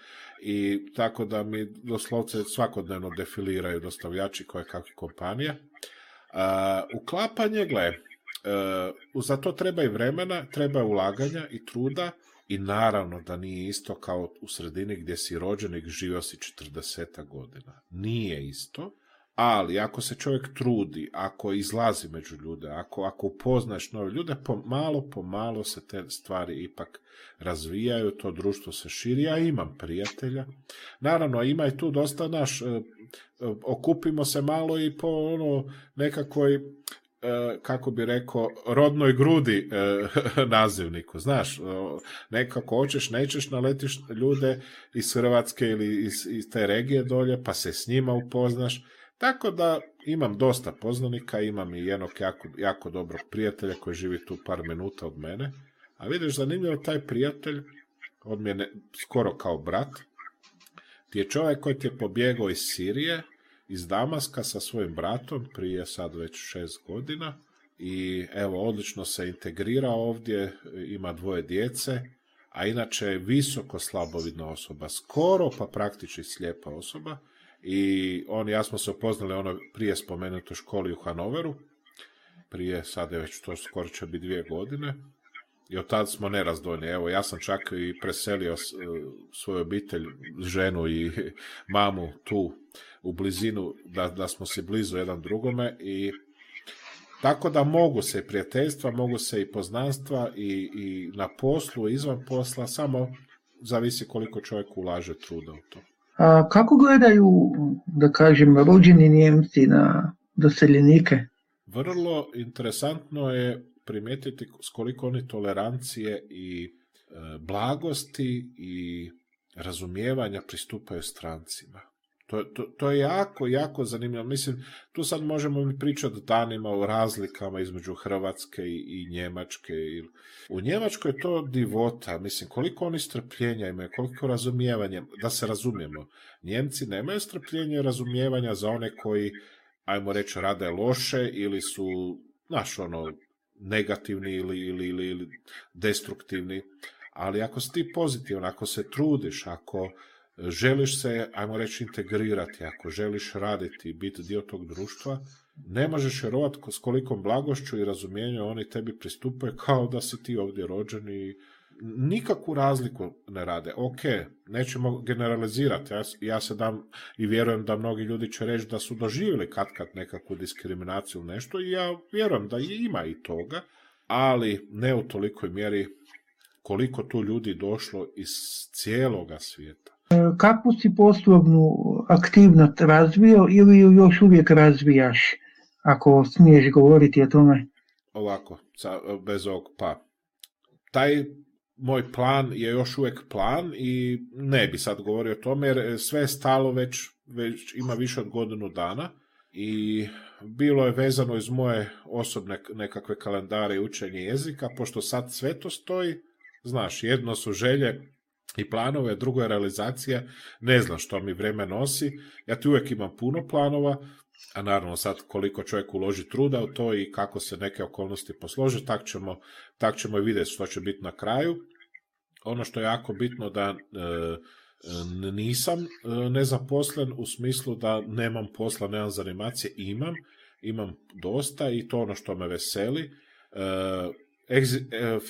i tako da mi doslovce svakodnevno defiliraju dostavljači koje kakve kompanije. Uh, uklapanje, gle, uh, za to treba i vremena, treba ulaganja i truda, i naravno da nije isto kao u sredini gdje si rođen i živio si 40 godina. Nije isto, ali ako se čovjek trudi, ako izlazi među ljude, ako, ako upoznaš nove ljude, pomalo, pomalo se te stvari ipak razvijaju, to društvo se širi, ja imam prijatelja. Naravno, ima i tu dosta naš, e, e, okupimo se malo i po ono nekakvoj E, kako bi rekao, rodnoj grudi e, *laughs* nazivniku. Znaš, nekako hoćeš, nećeš, naletiš ljude iz Hrvatske ili iz, iz te regije dolje, pa se s njima upoznaš. Tako da imam dosta poznanika, imam i jednog jako, jako dobrog prijatelja koji živi tu par minuta od mene. A vidiš, zanimljivo, taj prijatelj, on mi skoro kao brat, ti je čovjek koji ti je pobjegao iz Sirije, iz Damaska sa svojim bratom prije sad već šest godina i evo odlično se integrira ovdje, ima dvoje djece, a inače je visoko slabovidna osoba, skoro pa praktički slijepa osoba i on ja smo se upoznali ono prije spomenutoj školi u Hanoveru, prije sad je već to skoro će biti dvije godine i od tada smo nerazdvojni. Evo, ja sam čak i preselio svoju obitelj, ženu i *laughs* mamu tu u blizinu, da, da smo se blizu jedan drugome i tako da mogu se i prijateljstva, mogu se i poznanstva i, i na poslu, izvan posla, samo zavisi koliko čovjek ulaže truda u to. A kako gledaju, da kažem, rođeni Njemci na doseljenike? Vrlo interesantno je primijetiti s koliko oni tolerancije i e, blagosti i razumijevanja pristupaju strancima. To, to, to, je jako, jako zanimljivo. Mislim, tu sad možemo mi pričati danima o razlikama između Hrvatske i, i Njemačke. U Njemačkoj je to divota. Mislim, koliko oni strpljenja imaju, koliko razumijevanja, da se razumijemo. Njemci nemaju strpljenja i razumijevanja za one koji, ajmo reći, rade loše ili su, znaš, ono, negativni ili, ili, ili, ili destruktivni. Ali ako si ti pozitivan, ako se trudiš, ako želiš se, ajmo reći, integrirati, ako želiš raditi, biti dio tog društva, ne možeš vjerovati s kolikom blagošću i razumijenju oni tebi pristupaju kao da si ti ovdje rođen i nikakvu razliku ne rade. Ok, nećemo generalizirati, ja, ja se dam i vjerujem da mnogi ljudi će reći da su doživjeli kad kad nekakvu diskriminaciju ili nešto i ja vjerujem da ima i toga, ali ne u tolikoj mjeri koliko tu ljudi došlo iz cijeloga svijeta. Kakvu si poslovnu aktivnost razvio ili ju još uvijek razvijaš, ako smiješ govoriti o tome? Ovako, bez ovog pa. Taj moj plan je još uvijek plan i ne bi sad govorio o tome jer sve je stalo već, već ima više od godinu dana i bilo je vezano iz moje osobne nekakve kalendare i učenje jezika, pošto sad sve to stoji, znaš, jedno su želje i planove, drugo je realizacija, ne znam što mi vrijeme nosi, ja ti uvijek imam puno planova, a naravno sad koliko čovjek uloži truda u to i kako se neke okolnosti poslože, tak ćemo, tak ćemo i vidjeti što će biti na kraju. Ono što je jako bitno da e, nisam e, nezaposlen u smislu da nemam posla, nemam zanimacije, imam, imam dosta i to ono što me veseli. E,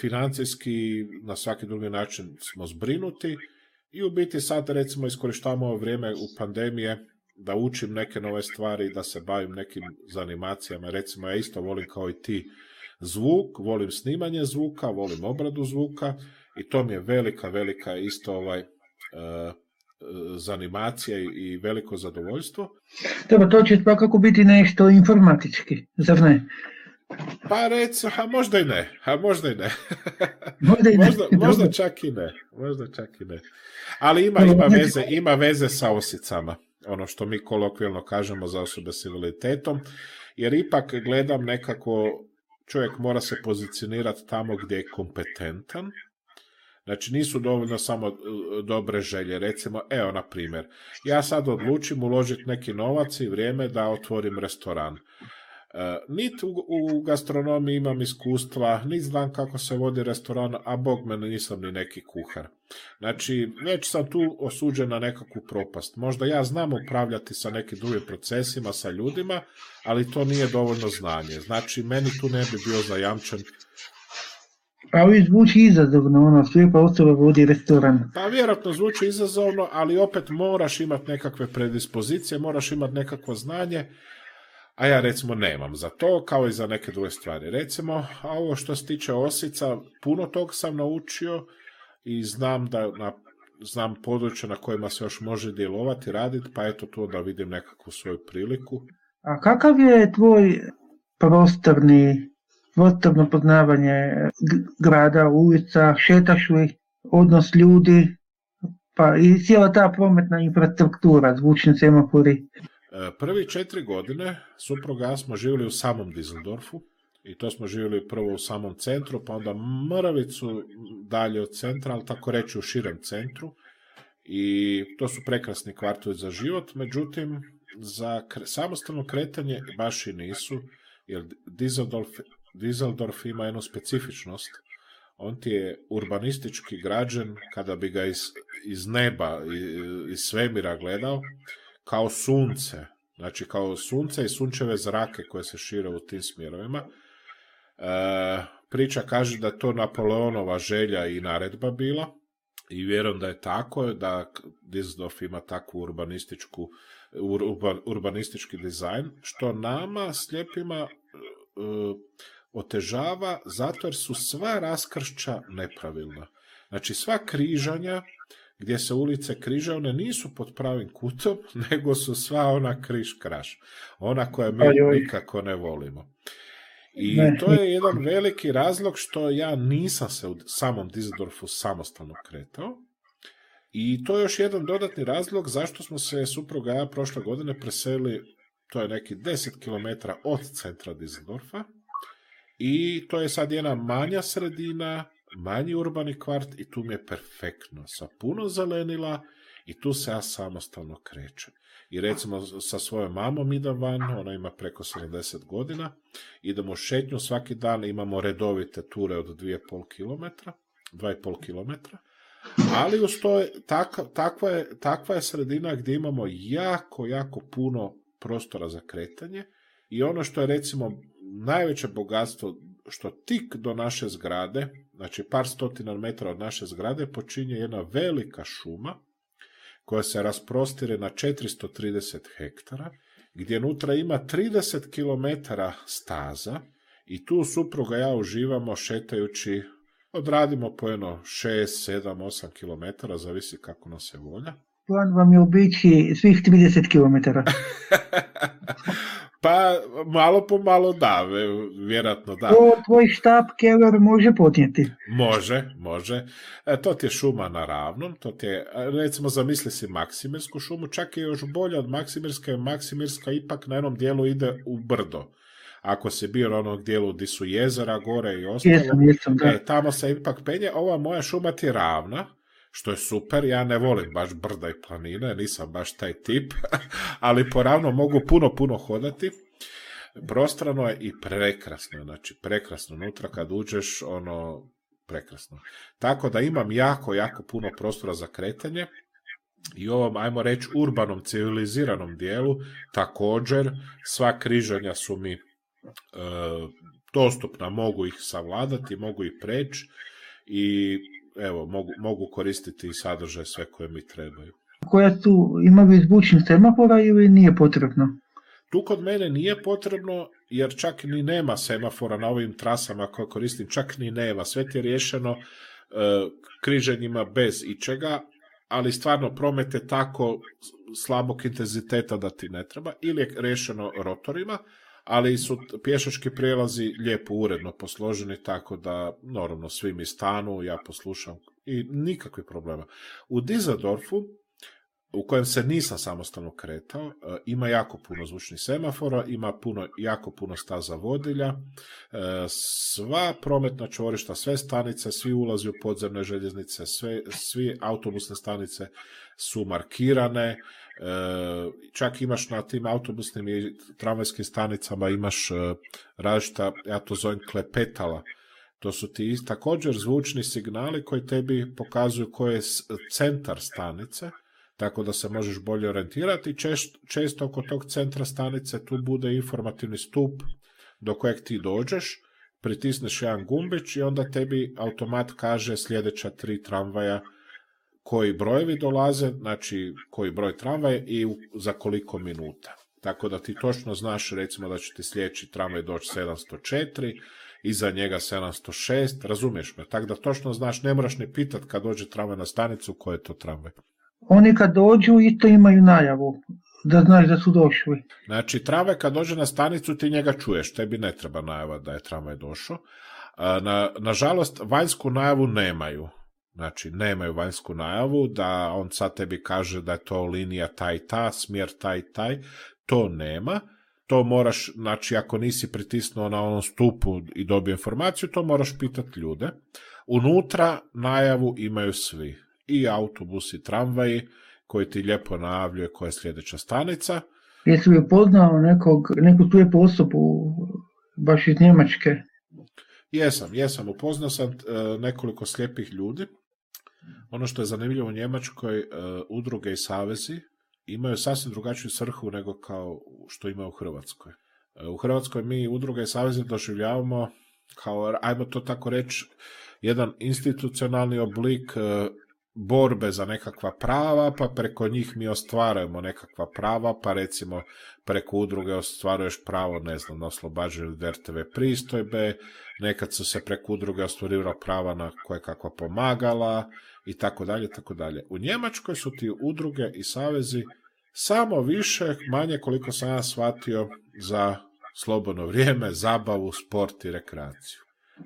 financijski na svaki drugi način smo zbrinuti i u biti sad recimo iskorištavamo vrijeme u pandemije da učim neke nove stvari, da se bavim nekim zanimacijama. Recimo ja isto volim kao i ti zvuk, volim snimanje zvuka, volim obradu zvuka i to mi je velika, velika isto ovaj uh, zanimacija i veliko zadovoljstvo. Dobro, to će svakako biti nešto informatički, zar ne? Pa recimo, a možda i ne, a *laughs* možda i ne. Možda, i ne. možda, možda čak i ne, možda čak i ne. Ali ima, ima, veze, ima veze sa osicama, ono što mi kolokvijalno kažemo za osobe s invaliditetom, jer ipak gledam nekako, čovjek mora se pozicionirati tamo gdje je kompetentan, Znači nisu dovoljno samo e, dobre želje. Recimo, evo na primjer, ja sad odlučim uložiti neki novac i vrijeme da otvorim restoran. E, niti u, gastronomiji imam iskustva, niti znam kako se vodi restoran, a bog mene nisam ni neki kuhar. Znači, već sam tu osuđen na nekakvu propast. Možda ja znam upravljati sa nekim drugim procesima, sa ljudima, ali to nije dovoljno znanje. Znači, meni tu ne bi bio zajamčen ali zvuči izazovno, ono, slijepa osoba vodi restoran. Pa vjerojatno zvuči izazovno, ali opet moraš imati nekakve predispozicije, moraš imati nekakvo znanje, a ja recimo nemam za to, kao i za neke druge stvari. Recimo, a ovo što se tiče osica, puno tog sam naučio i znam da na, znam područja na kojima se još može djelovati, raditi, pa eto tu da vidim nekakvu svoju priliku. A kakav je tvoj prostorni, prostorno poznavanje grada, ulica, šetaš li odnos ljudi, pa i cijela ta prometna infrastruktura, zvučni semafori. E, prvi četiri godine supruga smo živjeli u samom Düsseldorfu i to smo živjeli prvo u samom centru, pa onda mrvicu dalje od centra, ali tako reći u širem centru. I to su prekrasni kvartovi za život, međutim, za samostalno kretanje baš i nisu, jer Düsseldorf, Düsseldorf ima jednu specifičnost. On ti je urbanistički građen, kada bi ga iz, iz neba, iz svemira gledao, kao sunce, znači kao sunce i sunčeve zrake koje se šire u tim smjerovima. priča kaže da je to Napoleonova želja i naredba bila i vjerujem da je tako, da Dizdorf ima takvu urbanističku, urbanistički dizajn, što nama slijepima otežava zato jer su sva raskršća nepravilna. Znači sva križanja gdje se ulice križaju, one nisu pod pravim kutom, *laughs* nego su sva ona križ kraš. Ona koja mi nikako ne volimo. I to je jedan veliki razlog što ja nisam se u samom Dizdorfu samostalno kretao. I to je još jedan dodatni razlog zašto smo se supruga ja prošle godine preselili, to je neki 10 km od centra Dizdorfa. I to je sad jedna manja sredina, manji urbani kvart i tu mi je perfektno. Sa puno zelenila i tu se ja samostalno krećem. I recimo sa svojom mamom idem van, ona ima preko 70 godina, idemo u šetnju svaki dan, imamo redovite ture od 2,5 km, 2,5 km, ali uz to takva, je, takva je sredina gdje imamo jako, jako puno prostora za kretanje i ono što je recimo najveće bogatstvo što tik do naše zgrade, znači par stotina metara od naše zgrade, počinje jedna velika šuma koja se rasprostire na 430 hektara, gdje unutra ima 30 km staza i tu supruga ja uživamo šetajući, odradimo po jedno 6, 7, 8 km, zavisi kako nas se volja. Plan vam je obići svih 30 km. *laughs* Pa malo po malo da, vjerojatno da. To tvoj štab Keller može podnijeti. Može, može. E, to ti je šuma na ravnom, to ti je, recimo zamisli si Maksimirsku šumu, čak je još bolja od Maksimirske, Maksimirska ipak na jednom dijelu ide u brdo. Ako se bio na onom dijelu gdje su jezera gore i ostalo, jesam, jesam, da. E, tamo se ipak penje, ova moja šuma ti je ravna, što je super, ja ne volim baš brda i planine, nisam baš taj tip, *laughs* ali poravno mogu puno, puno hodati. Prostrano je i prekrasno, znači prekrasno, unutra kad uđeš, ono, prekrasno. Tako da imam jako, jako puno prostora za kretanje i ovom, ajmo reći, urbanom, civiliziranom dijelu također sva križanja su mi e, dostupna, mogu ih savladati, mogu ih preći i evo, mogu, mogu koristiti i sadržaj sve koje mi trebaju. Koja tu ima zvučnih semafora ili nije potrebno? Tu kod mene nije potrebno, jer čak ni nema semafora na ovim trasama koje koristim, čak ni nema. Sve ti je riješeno e, križenjima bez ičega, ali stvarno promet je tako slabog intenziteta da ti ne treba, ili je riješeno rotorima, ali su pješački prijelazi lijepo uredno posloženi, tako da normalno svi mi stanu, ja poslušam i nikakvih problema. U Dizadorfu, u kojem se nisam samostalno kretao, e, ima jako puno zvučnih semafora, ima puno, jako puno staza vodilja, e, sva prometna čvorišta, sve stanice, svi ulazi u podzemne željeznice, sve, svi autobusne stanice su markirane, čak imaš na tim autobusnim i tramvajskim stanicama imaš e, različita, ja to zovem klepetala, to su ti također zvučni signali koji tebi pokazuju koji je centar stanice, tako da se možeš bolje orijentirati. Čest, često oko tog centra stanice tu bude informativni stup do kojeg ti dođeš, pritisneš jedan gumbić i onda tebi automat kaže sljedeća tri tramvaja koji brojevi dolaze, znači koji broj tramvaja i za koliko minuta. Tako da ti točno znaš recimo da će ti sljedeći tramvaj doći 704, iza njega 706, razumiješ me, tako da točno znaš, ne moraš ne pitat kad dođe tramvaj na stanicu koje je to tramvaj. Oni kad dođu isto imaju najavu, da znaš da su došli. Znači, tramvaj kad dođe na stanicu ti njega čuješ, tebi ne treba najava da je tramvaj došao. Na, nažalost, vanjsku najavu nemaju. Znači, nemaju vanjsku najavu, da on sad tebi kaže da je to linija taj ta, smjer taj taj, to nema. To moraš, znači, ako nisi pritisnuo na onom stupu i dobio informaciju, to moraš pitati ljude. Unutra najavu imaju svi. I autobusi, i tramvaji, koji ti lijepo najavljuje koja je sljedeća stanica. Jesi li upoznao nekog, neku tu osobu baš iz Njemačke? Jesam, jesam. Upoznao sam e, nekoliko slijepih ljudi ono što je zanimljivo u Njemačkoj, e, udruge i savezi imaju sasvim drugačiju svrhu nego kao što ima u Hrvatskoj. E, u Hrvatskoj mi udruge i savezi doživljavamo kao, ajmo to tako reći, jedan institucionalni oblik e, borbe za nekakva prava, pa preko njih mi ostvarujemo nekakva prava, pa recimo preko udruge ostvaruješ pravo, ne znam, na oslobađanje od pristojbe, nekad su se preko udruge ostvarivalo prava na koje kakva pomagala i tako dalje, tako dalje. U Njemačkoj su ti udruge i savezi samo više, manje koliko sam ja shvatio za slobodno vrijeme, zabavu, sport i rekreaciju.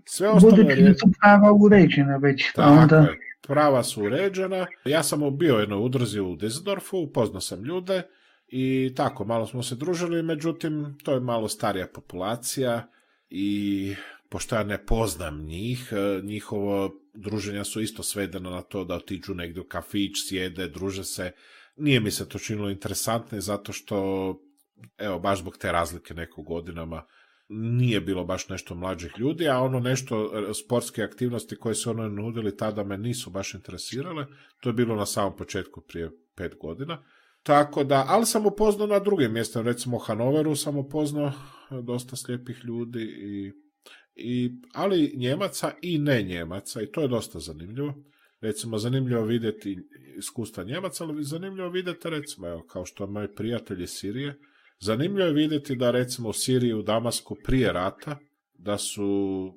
Sve ostalo je... su prava uređena već. Pa onda... prava su uređena. Ja sam bio u jednoj udruzi u Düsseldorfu, upoznao sam ljude i tako, malo smo se družili, međutim, to je malo starija populacija i pošto ja ne poznam njih, e, njihovo druženja su isto svedena na to da otiđu negdje u kafić, sjede, druže se. Nije mi se to činilo interesantno zato što, evo, baš zbog te razlike neko godinama, nije bilo baš nešto mlađih ljudi, a ono nešto e, sportske aktivnosti koje su ono nudili tada me nisu baš interesirale. To je bilo na samom početku prije pet godina. Tako da, ali sam upoznao na drugim mjestima, recimo u Hanoveru sam upoznao dosta slijepih ljudi i, i, ali Njemaca i ne Njemaca i to je dosta zanimljivo. Recimo, zanimljivo vidjeti iskustva Njemaca, ali zanimljivo vidjeti, recimo, evo, kao što moji prijatelji Sirije, Zanimljivo je vidjeti da recimo u Siriji u Damasku prije rata da su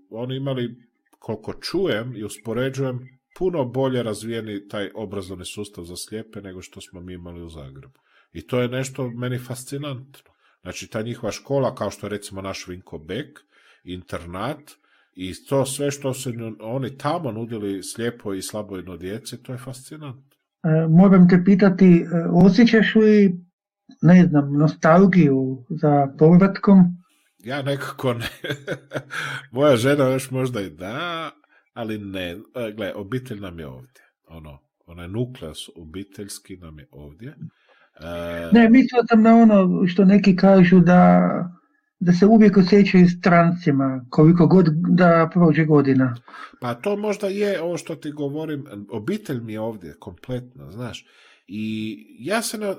oni imali, koliko čujem i uspoređujem, puno bolje razvijeni taj obrazovni sustav za slijepe nego što smo mi imali u Zagrebu. I to je nešto meni fascinantno. Znači, ta njihova škola, kao što je recimo naš Vinko Bek, internat, i to sve što su oni tamo nudili slijepo i slabojno djeci, to je fascinantno. E, moram te pitati, e, osjećaš li ne znam, nostalgiju za povratkom? Ja nekako ne. *laughs* Moja žena još možda i da, ali ne. E, gle, obitelj nam je ovdje. Ono, onaj nukleus obiteljski nam je ovdje. E... Ne, mislio sam na ono što neki kažu da, da se uvijek osjećaju strancima, koliko god da prođe godina. Pa to možda je ovo što ti govorim, obitelj mi je ovdje kompletno, znaš. I ja se na,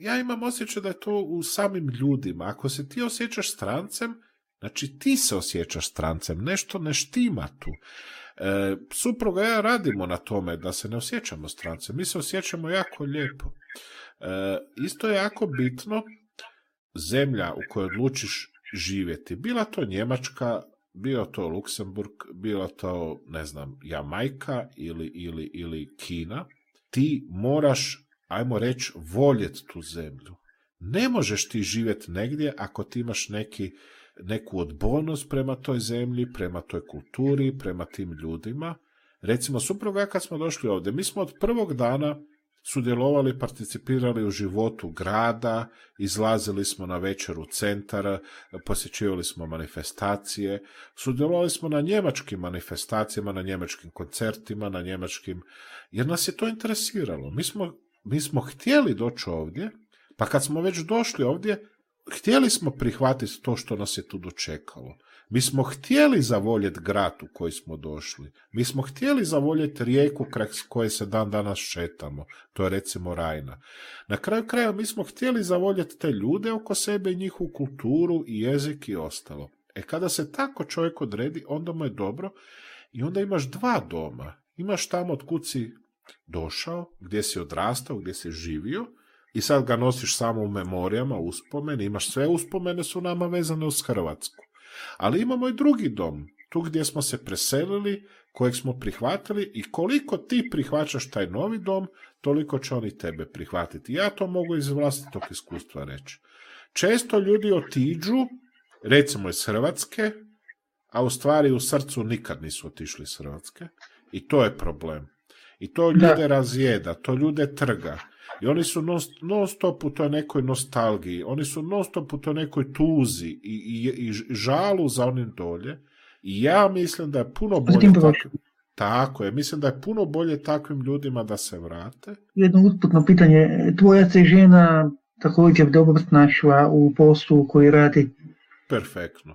ja imam osjećaj da je to u samim ljudima. Ako se ti osjećaš strancem, znači ti se osjećaš strancem, nešto ne štima tu. E, supruga ja radimo na tome da se ne osjećamo strancem, mi se osjećamo jako lijepo. E, isto je jako bitno zemlja u kojoj odlučiš živjeti. Bila to Njemačka, bio to Luksemburg, bila to, ne znam, Jamajka ili, ili, ili Kina, ti moraš ajmo reći, voljet tu zemlju. Ne možeš ti živjeti negdje ako ti imaš neki, neku odbojnost prema toj zemlji, prema toj kulturi, prema tim ljudima. Recimo, supruga kad smo došli ovdje, mi smo od prvog dana sudjelovali, participirali u životu grada, izlazili smo na večeru centara, posjećivali smo manifestacije, sudjelovali smo na njemačkim manifestacijama, na njemačkim koncertima, na njemačkim, jer nas je to interesiralo. Mi smo mi smo htjeli doći ovdje, pa kad smo već došli ovdje, htjeli smo prihvatiti to što nas je tu dočekalo. Mi smo htjeli zavoljeti grad u koji smo došli. Mi smo htjeli zavoljeti rijeku koje se dan danas šetamo. To je recimo Rajna. Na kraju kraja mi smo htjeli zavoljeti te ljude oko sebe njihovu kulturu i jezik i ostalo. E kada se tako čovjek odredi, onda mu je dobro i onda imaš dva doma. Imaš tamo od kuci došao, gdje si odrastao, gdje si živio i sad ga nosiš samo u memorijama, uspomene, imaš sve uspomene su nama vezane uz Hrvatsku. Ali imamo i drugi dom, tu gdje smo se preselili, kojeg smo prihvatili i koliko ti prihvaćaš taj novi dom, toliko će oni tebe prihvatiti. Ja to mogu iz vlastitog iskustva reći. Često ljudi otiđu, recimo iz Hrvatske, a u stvari u srcu nikad nisu otišli iz Hrvatske i to je problem. I to ljude da. razjeda, to ljude trga. I oni su non, non stop u toj nekoj nostalgiji, oni su non stop u toj nekoj tuzi i, i, i žalu za onim dolje. I ja mislim da je puno bolje tako, tako je, mislim da je puno bolje takvim ljudima da se vrate. Jedno usputno pitanje, tvoja se žena također dobro snašla u poslu koji radi? Perfektno,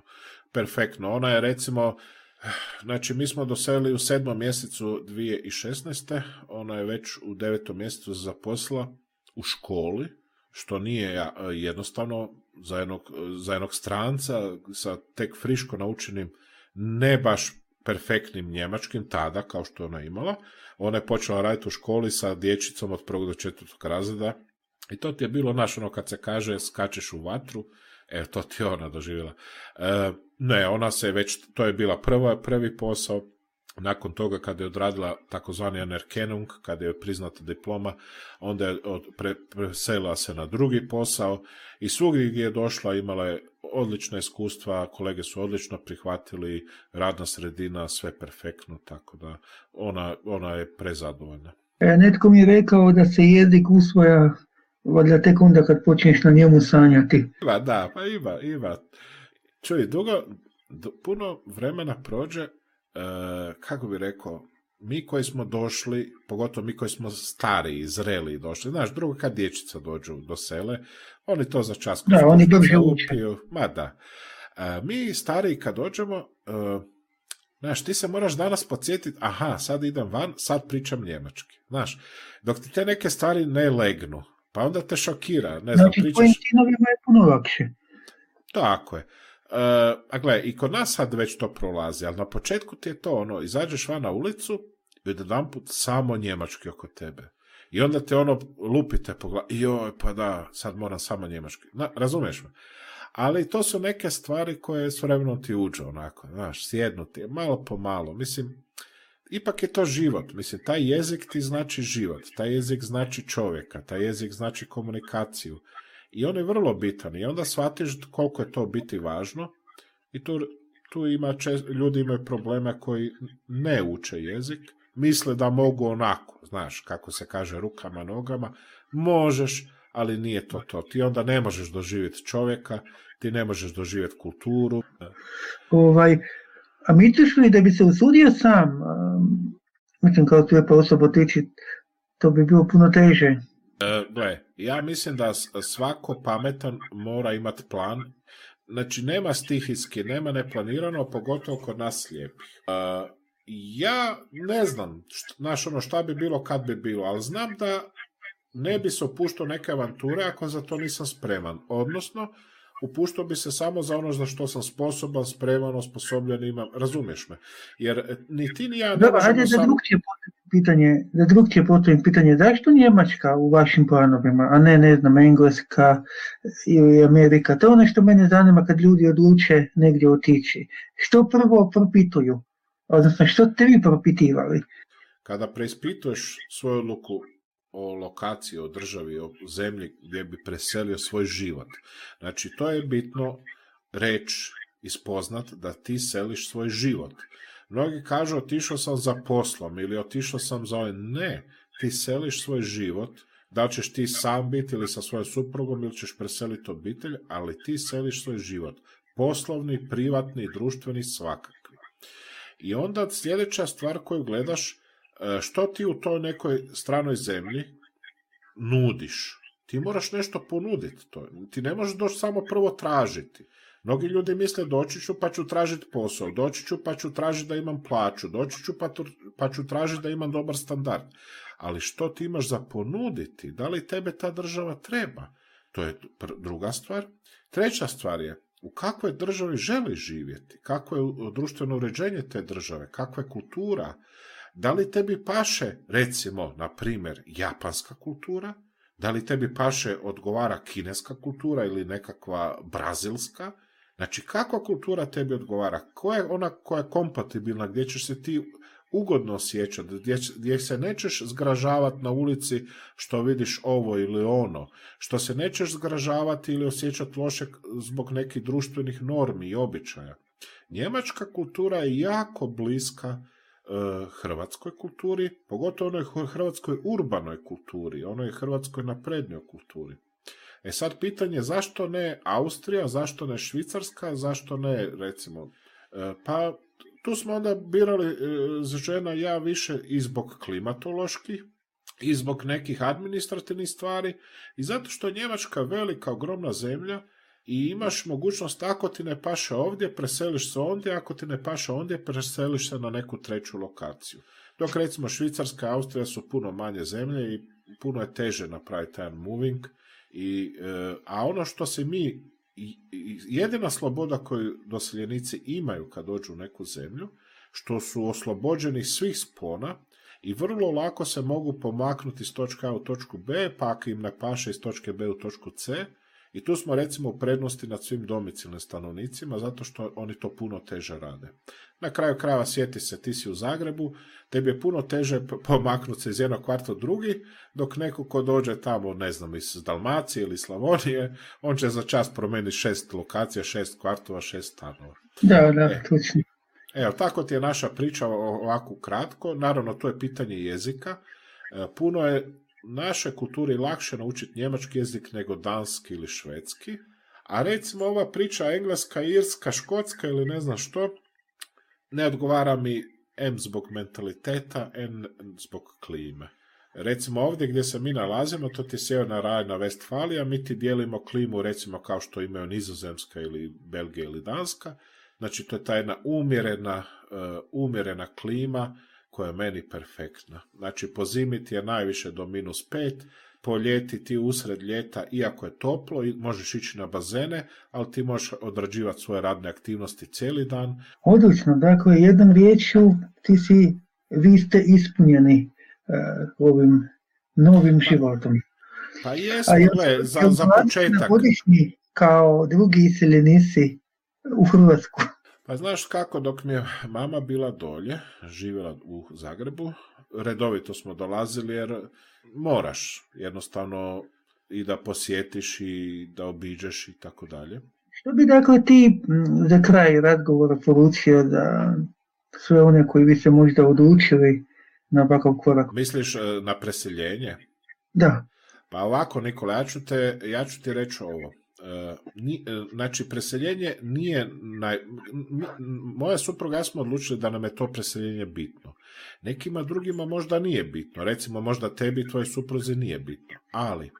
perfektno. Ona je recimo, Znači, mi smo doselili u sedmom mjesecu 2016. Ona je već u devetom mjesecu zaposla u školi, što nije jednostavno za jednog, za jednog stranca sa tek friško naučenim ne baš perfektnim njemačkim tada, kao što ona imala. Ona je počela raditi u školi sa dječicom od prvog do četvrtog razreda i to ti je bilo naš ono kad se kaže skačeš u vatru, e, to ti je ona doživjela. E, ne, ona se već, to je bila prva, prvi posao, nakon toga kada je odradila takozvani anerkennung, kada je priznata diploma, onda je pre, preselila se na drugi posao i svugdje gdje je došla imala je odlična iskustva, kolege su odlično prihvatili, radna sredina, sve perfektno, tako da ona, ona je prezadovoljna. E, netko mi je rekao da se jezik usvoja valjda tek onda kad počneš na njemu sanjati. Ima, da, pa ima, ima. Čuj, dugo, puno vremena prođe, e, kako bi rekao, mi koji smo došli, pogotovo mi koji smo stari, zreli došli, znaš, drugo kad dječica dođu do sele, oni to za čas da, oni upiju, ma da. E, mi stari kad dođemo, e, znaš, ti se moraš danas podsjetiti, aha, sad idem van, sad pričam njemački, znaš, dok ti te neke stvari ne legnu, pa onda te šokira. Ne znam, znači, pričaš... je puno lakše. Tako je. E, a gle, i kod nas sad već to prolazi, ali na početku ti je to ono, izađeš van na ulicu i jedan put samo njemački oko tebe. I onda te ono lupite po glavi, joj, pa da, sad moram samo njemački. Na, razumiješ me? Ali to su neke stvari koje s vremenom ti uđe onako, znaš, sjednuti, malo po malo. Mislim, ipak je to život. Mislim, taj jezik ti znači život, taj jezik znači čovjeka, taj jezik znači komunikaciju. I on je vrlo bitan i onda shvatiš koliko je to biti važno i tu, tu ima ljudi imaju probleme koji ne uče jezik, misle da mogu onako, znaš, kako se kaže, rukama, nogama, možeš, ali nije to to. Ti onda ne možeš doživjeti čovjeka, ti ne možeš doživjeti kulturu. Ovaj, a misliš li da bi se usudio sam, mislim kao pa osoba otići, to bi bilo puno teže? E, gle, ja mislim da svako pametan mora imati plan. Znači, nema stihijski, nema neplanirano, pogotovo kod nas slijepih. E, ja ne znam, znaš ono šta bi bilo kad bi bilo, ali znam da ne bi se opuštao neke avanture ako za to nisam spreman. Odnosno, upuštao bi se samo za ono za što sam sposoban, spreman, osposobljen, imam, razumiješ me? Jer ni ti ni ja ne Dobro, ajde da drugčije pitanje, da drugčije postavim pitanje, zašto Njemačka u vašim planovima, a ne, ne znam, Engleska ili Amerika? To je ono što mene zanima kad ljudi odluče negdje otići. Što prvo propituju? Odnosno, što ste vi propitivali? Kada preispituješ svoju odluku o lokaciji, o državi, o zemlji gdje bi preselio svoj život. Znači, to je bitno reći i spoznat da ti seliš svoj život. Mnogi kažu otišao sam za poslom ili otišao sam za ovaj. Ne, ti seliš svoj život, da ćeš ti sam biti ili sa svojom suprugom ili ćeš preseliti obitelj, ali ti seliš svoj život. Poslovni, privatni, društveni, svakakvi. I onda sljedeća stvar koju gledaš, E, što ti u toj nekoj stranoj zemlji nudiš? Ti moraš nešto ponuditi. Ti ne možeš doći samo prvo tražiti. Mnogi ljudi misle doći ću pa ću tražiti posao, doći ću pa ću tražiti da imam plaću, doći ću pa, pa ću tražiti da imam dobar standard. Ali što ti imaš za ponuditi? Da li tebe ta država treba? To je druga stvar. Treća stvar je, u kakvoj državi želiš živjeti? Kakvo je društveno uređenje te države? Kakva je kultura? Da li tebi paše, recimo, na primjer, japanska kultura? Da li tebi paše odgovara kineska kultura ili nekakva brazilska? Znači, kakva kultura tebi odgovara? Koja je ona koja je kompatibilna, gdje ćeš se ti ugodno osjećati, gdje, gdje se nećeš zgražavati na ulici što vidiš ovo ili ono, što se nećeš zgražavati ili osjećati loše zbog nekih društvenih normi i običaja. Njemačka kultura je jako bliska E, hrvatskoj kulturi, pogotovo onoj hrvatskoj urbanoj kulturi, onoj hrvatskoj naprednjoj kulturi. E sad pitanje zašto ne Austrija, zašto ne Švicarska, zašto ne recimo, e, pa tu smo onda birali e, žena ja više i zbog klimatoloških, i zbog nekih administrativnih stvari, i zato što je Njemačka velika, ogromna zemlja, i imaš mogućnost ako ti ne paše ovdje, preseliš se ondje, ako ti ne paše ondje, preseliš se na neku treću lokaciju. Dok recimo Švicarska i Austrija su puno manje zemlje i puno je teže napraviti taj moving, i, e, a ono što se mi jedina sloboda koju doseljenici imaju kad dođu u neku zemlju, što su oslobođeni svih spona i vrlo lako se mogu pomaknuti iz točke A u točku B, pa ako im napaše iz točke B u točku C, i tu smo recimo u prednosti nad svim domicilnim stanovnicima, zato što oni to puno teže rade. Na kraju krajeva sjeti se, ti si u Zagrebu, tebi je puno teže pomaknuti se iz jednog kvarta u drugi, dok neko ko dođe tamo, ne znam, iz Dalmacije ili Slavonije, on će za čas promijeniti šest lokacija, šest kvartova, šest stanova. Da, da, e. točno. Evo, tako ti je naša priča ovako kratko. Naravno, to je pitanje jezika. E, puno je našoj kulturi lakše naučiti njemački jezik nego danski ili švedski. A recimo ova priča engleska, irska, škotska ili ne znam što, ne odgovara mi M zbog mentaliteta, N zbog klime. Recimo ovdje gdje se mi nalazimo, to ti je sjeverna rajna Vestfalija, mi ti dijelimo klimu recimo kao što imaju Nizozemska ili Belgija ili Danska, Znači, to je ta jedna umjerena, uh, umjerena klima koja je meni perfektna. Znači, po zimi ti je najviše do minus pet, po ljeti ti usred ljeta, iako je toplo, možeš ići na bazene, ali ti možeš odrađivati svoje radne aktivnosti cijeli dan. Odlično, dakle, jednom riječju ti si, vi ste ispunjeni uh, ovim novim životom. Pa jesmo, gle, za, za početak. Godišnji kao drugi iseljenici u Hrvatsku. Pa znaš kako, dok mi je mama bila dolje, živjela u Zagrebu, redovito smo dolazili jer moraš jednostavno i da posjetiš i da obiđeš i tako dalje. Što bi dakle ti za kraj razgovora poručio da sve one koji bi se možda odlučili na ovakav korak? Misliš e, na preseljenje? Da. Pa ovako, Nikola, ja ću, te, ja ću ti reći ovo. E, e, znači preseljenje nije naj... moja supruga smo odlučili da nam je to preseljenje bitno. Nekima drugima možda nije bitno. Recimo možda tebi i tvojoj supruzi nije bitno. Ali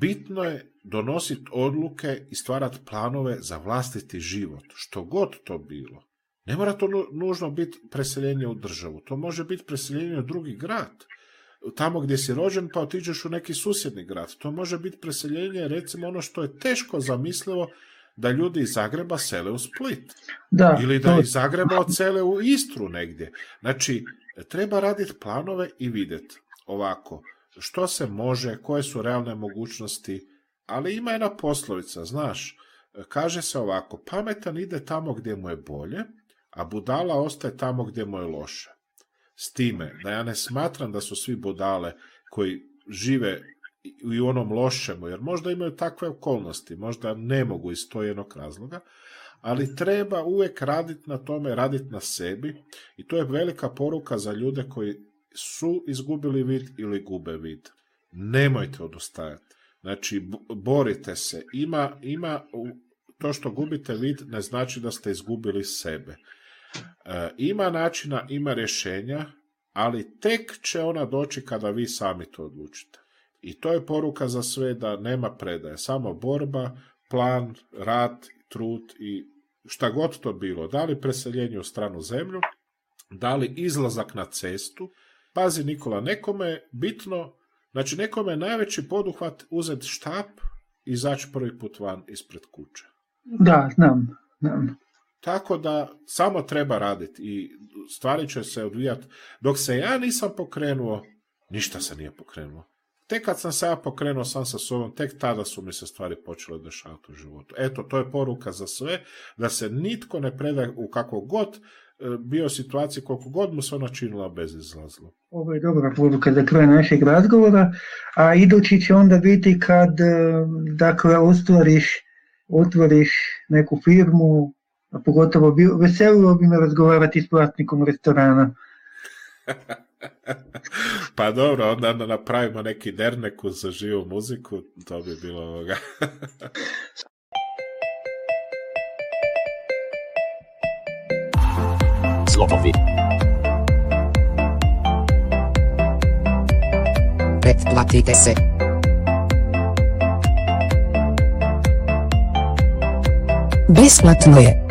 bitno je donositi odluke i stvarati planove za vlastiti život. Što god to bilo. Ne mora to nužno biti preseljenje u državu. To može biti preseljenje u drugi grad tamo gdje si rođen pa otiđeš u neki susjedni grad. To može biti preseljenje, recimo ono što je teško zamislivo da ljudi iz Zagreba sele u Split. Da, Ili da iz Zagreba odsele u Istru negdje. Znači, treba raditi planove i vidjeti ovako, što se može, koje su realne mogućnosti, ali ima jedna poslovica, znaš, kaže se ovako, pametan ide tamo gdje mu je bolje, a budala ostaje tamo gdje mu je loše. S time da ja ne smatram da su svi budale koji žive i u onom lošemu, jer možda imaju takve okolnosti, možda ne mogu iz jednog razloga, ali treba uvijek raditi na tome, raditi na sebi i to je velika poruka za ljude koji su izgubili vid ili gube vid. Nemojte odustajati. Znači, borite se. Ima, ima to što gubite vid ne znači da ste izgubili sebe. E, ima načina, ima rješenja, ali tek će ona doći kada vi sami to odlučite. I to je poruka za sve da nema predaje, samo borba, plan, rad, trud i šta god to bilo. Da li preseljenje u stranu zemlju, da li izlazak na cestu. Pazi Nikola, nekome je bitno, znači nekome je najveći poduhvat uzeti štap i izaći prvi put van ispred kuće. Da, znam, znam. Tako da samo treba raditi i stvari će se odvijati. Dok se ja nisam pokrenuo, ništa se nije pokrenulo. Tek kad sam se ja pokrenuo sam sa sobom, tek tada su mi se stvari počele dešavati u životu. Eto, to je poruka za sve, da se nitko ne predaje u kako god e, bio situaciji, koliko god mu se ona činila bezizlazno. Ovo je dobra poruka za kraj našeg razgovora, a idući će onda biti kad e, dakle, ostvariš, otvoriš neku firmu, a pogotovo bi, veselilo bi me razgovarati s vlasnikom restorana. *laughs* pa dobro, onda napravimo neki derneku za živu muziku, to bi bilo ovoga. *laughs* Slobovi. Pretplatite se. Besplatno je.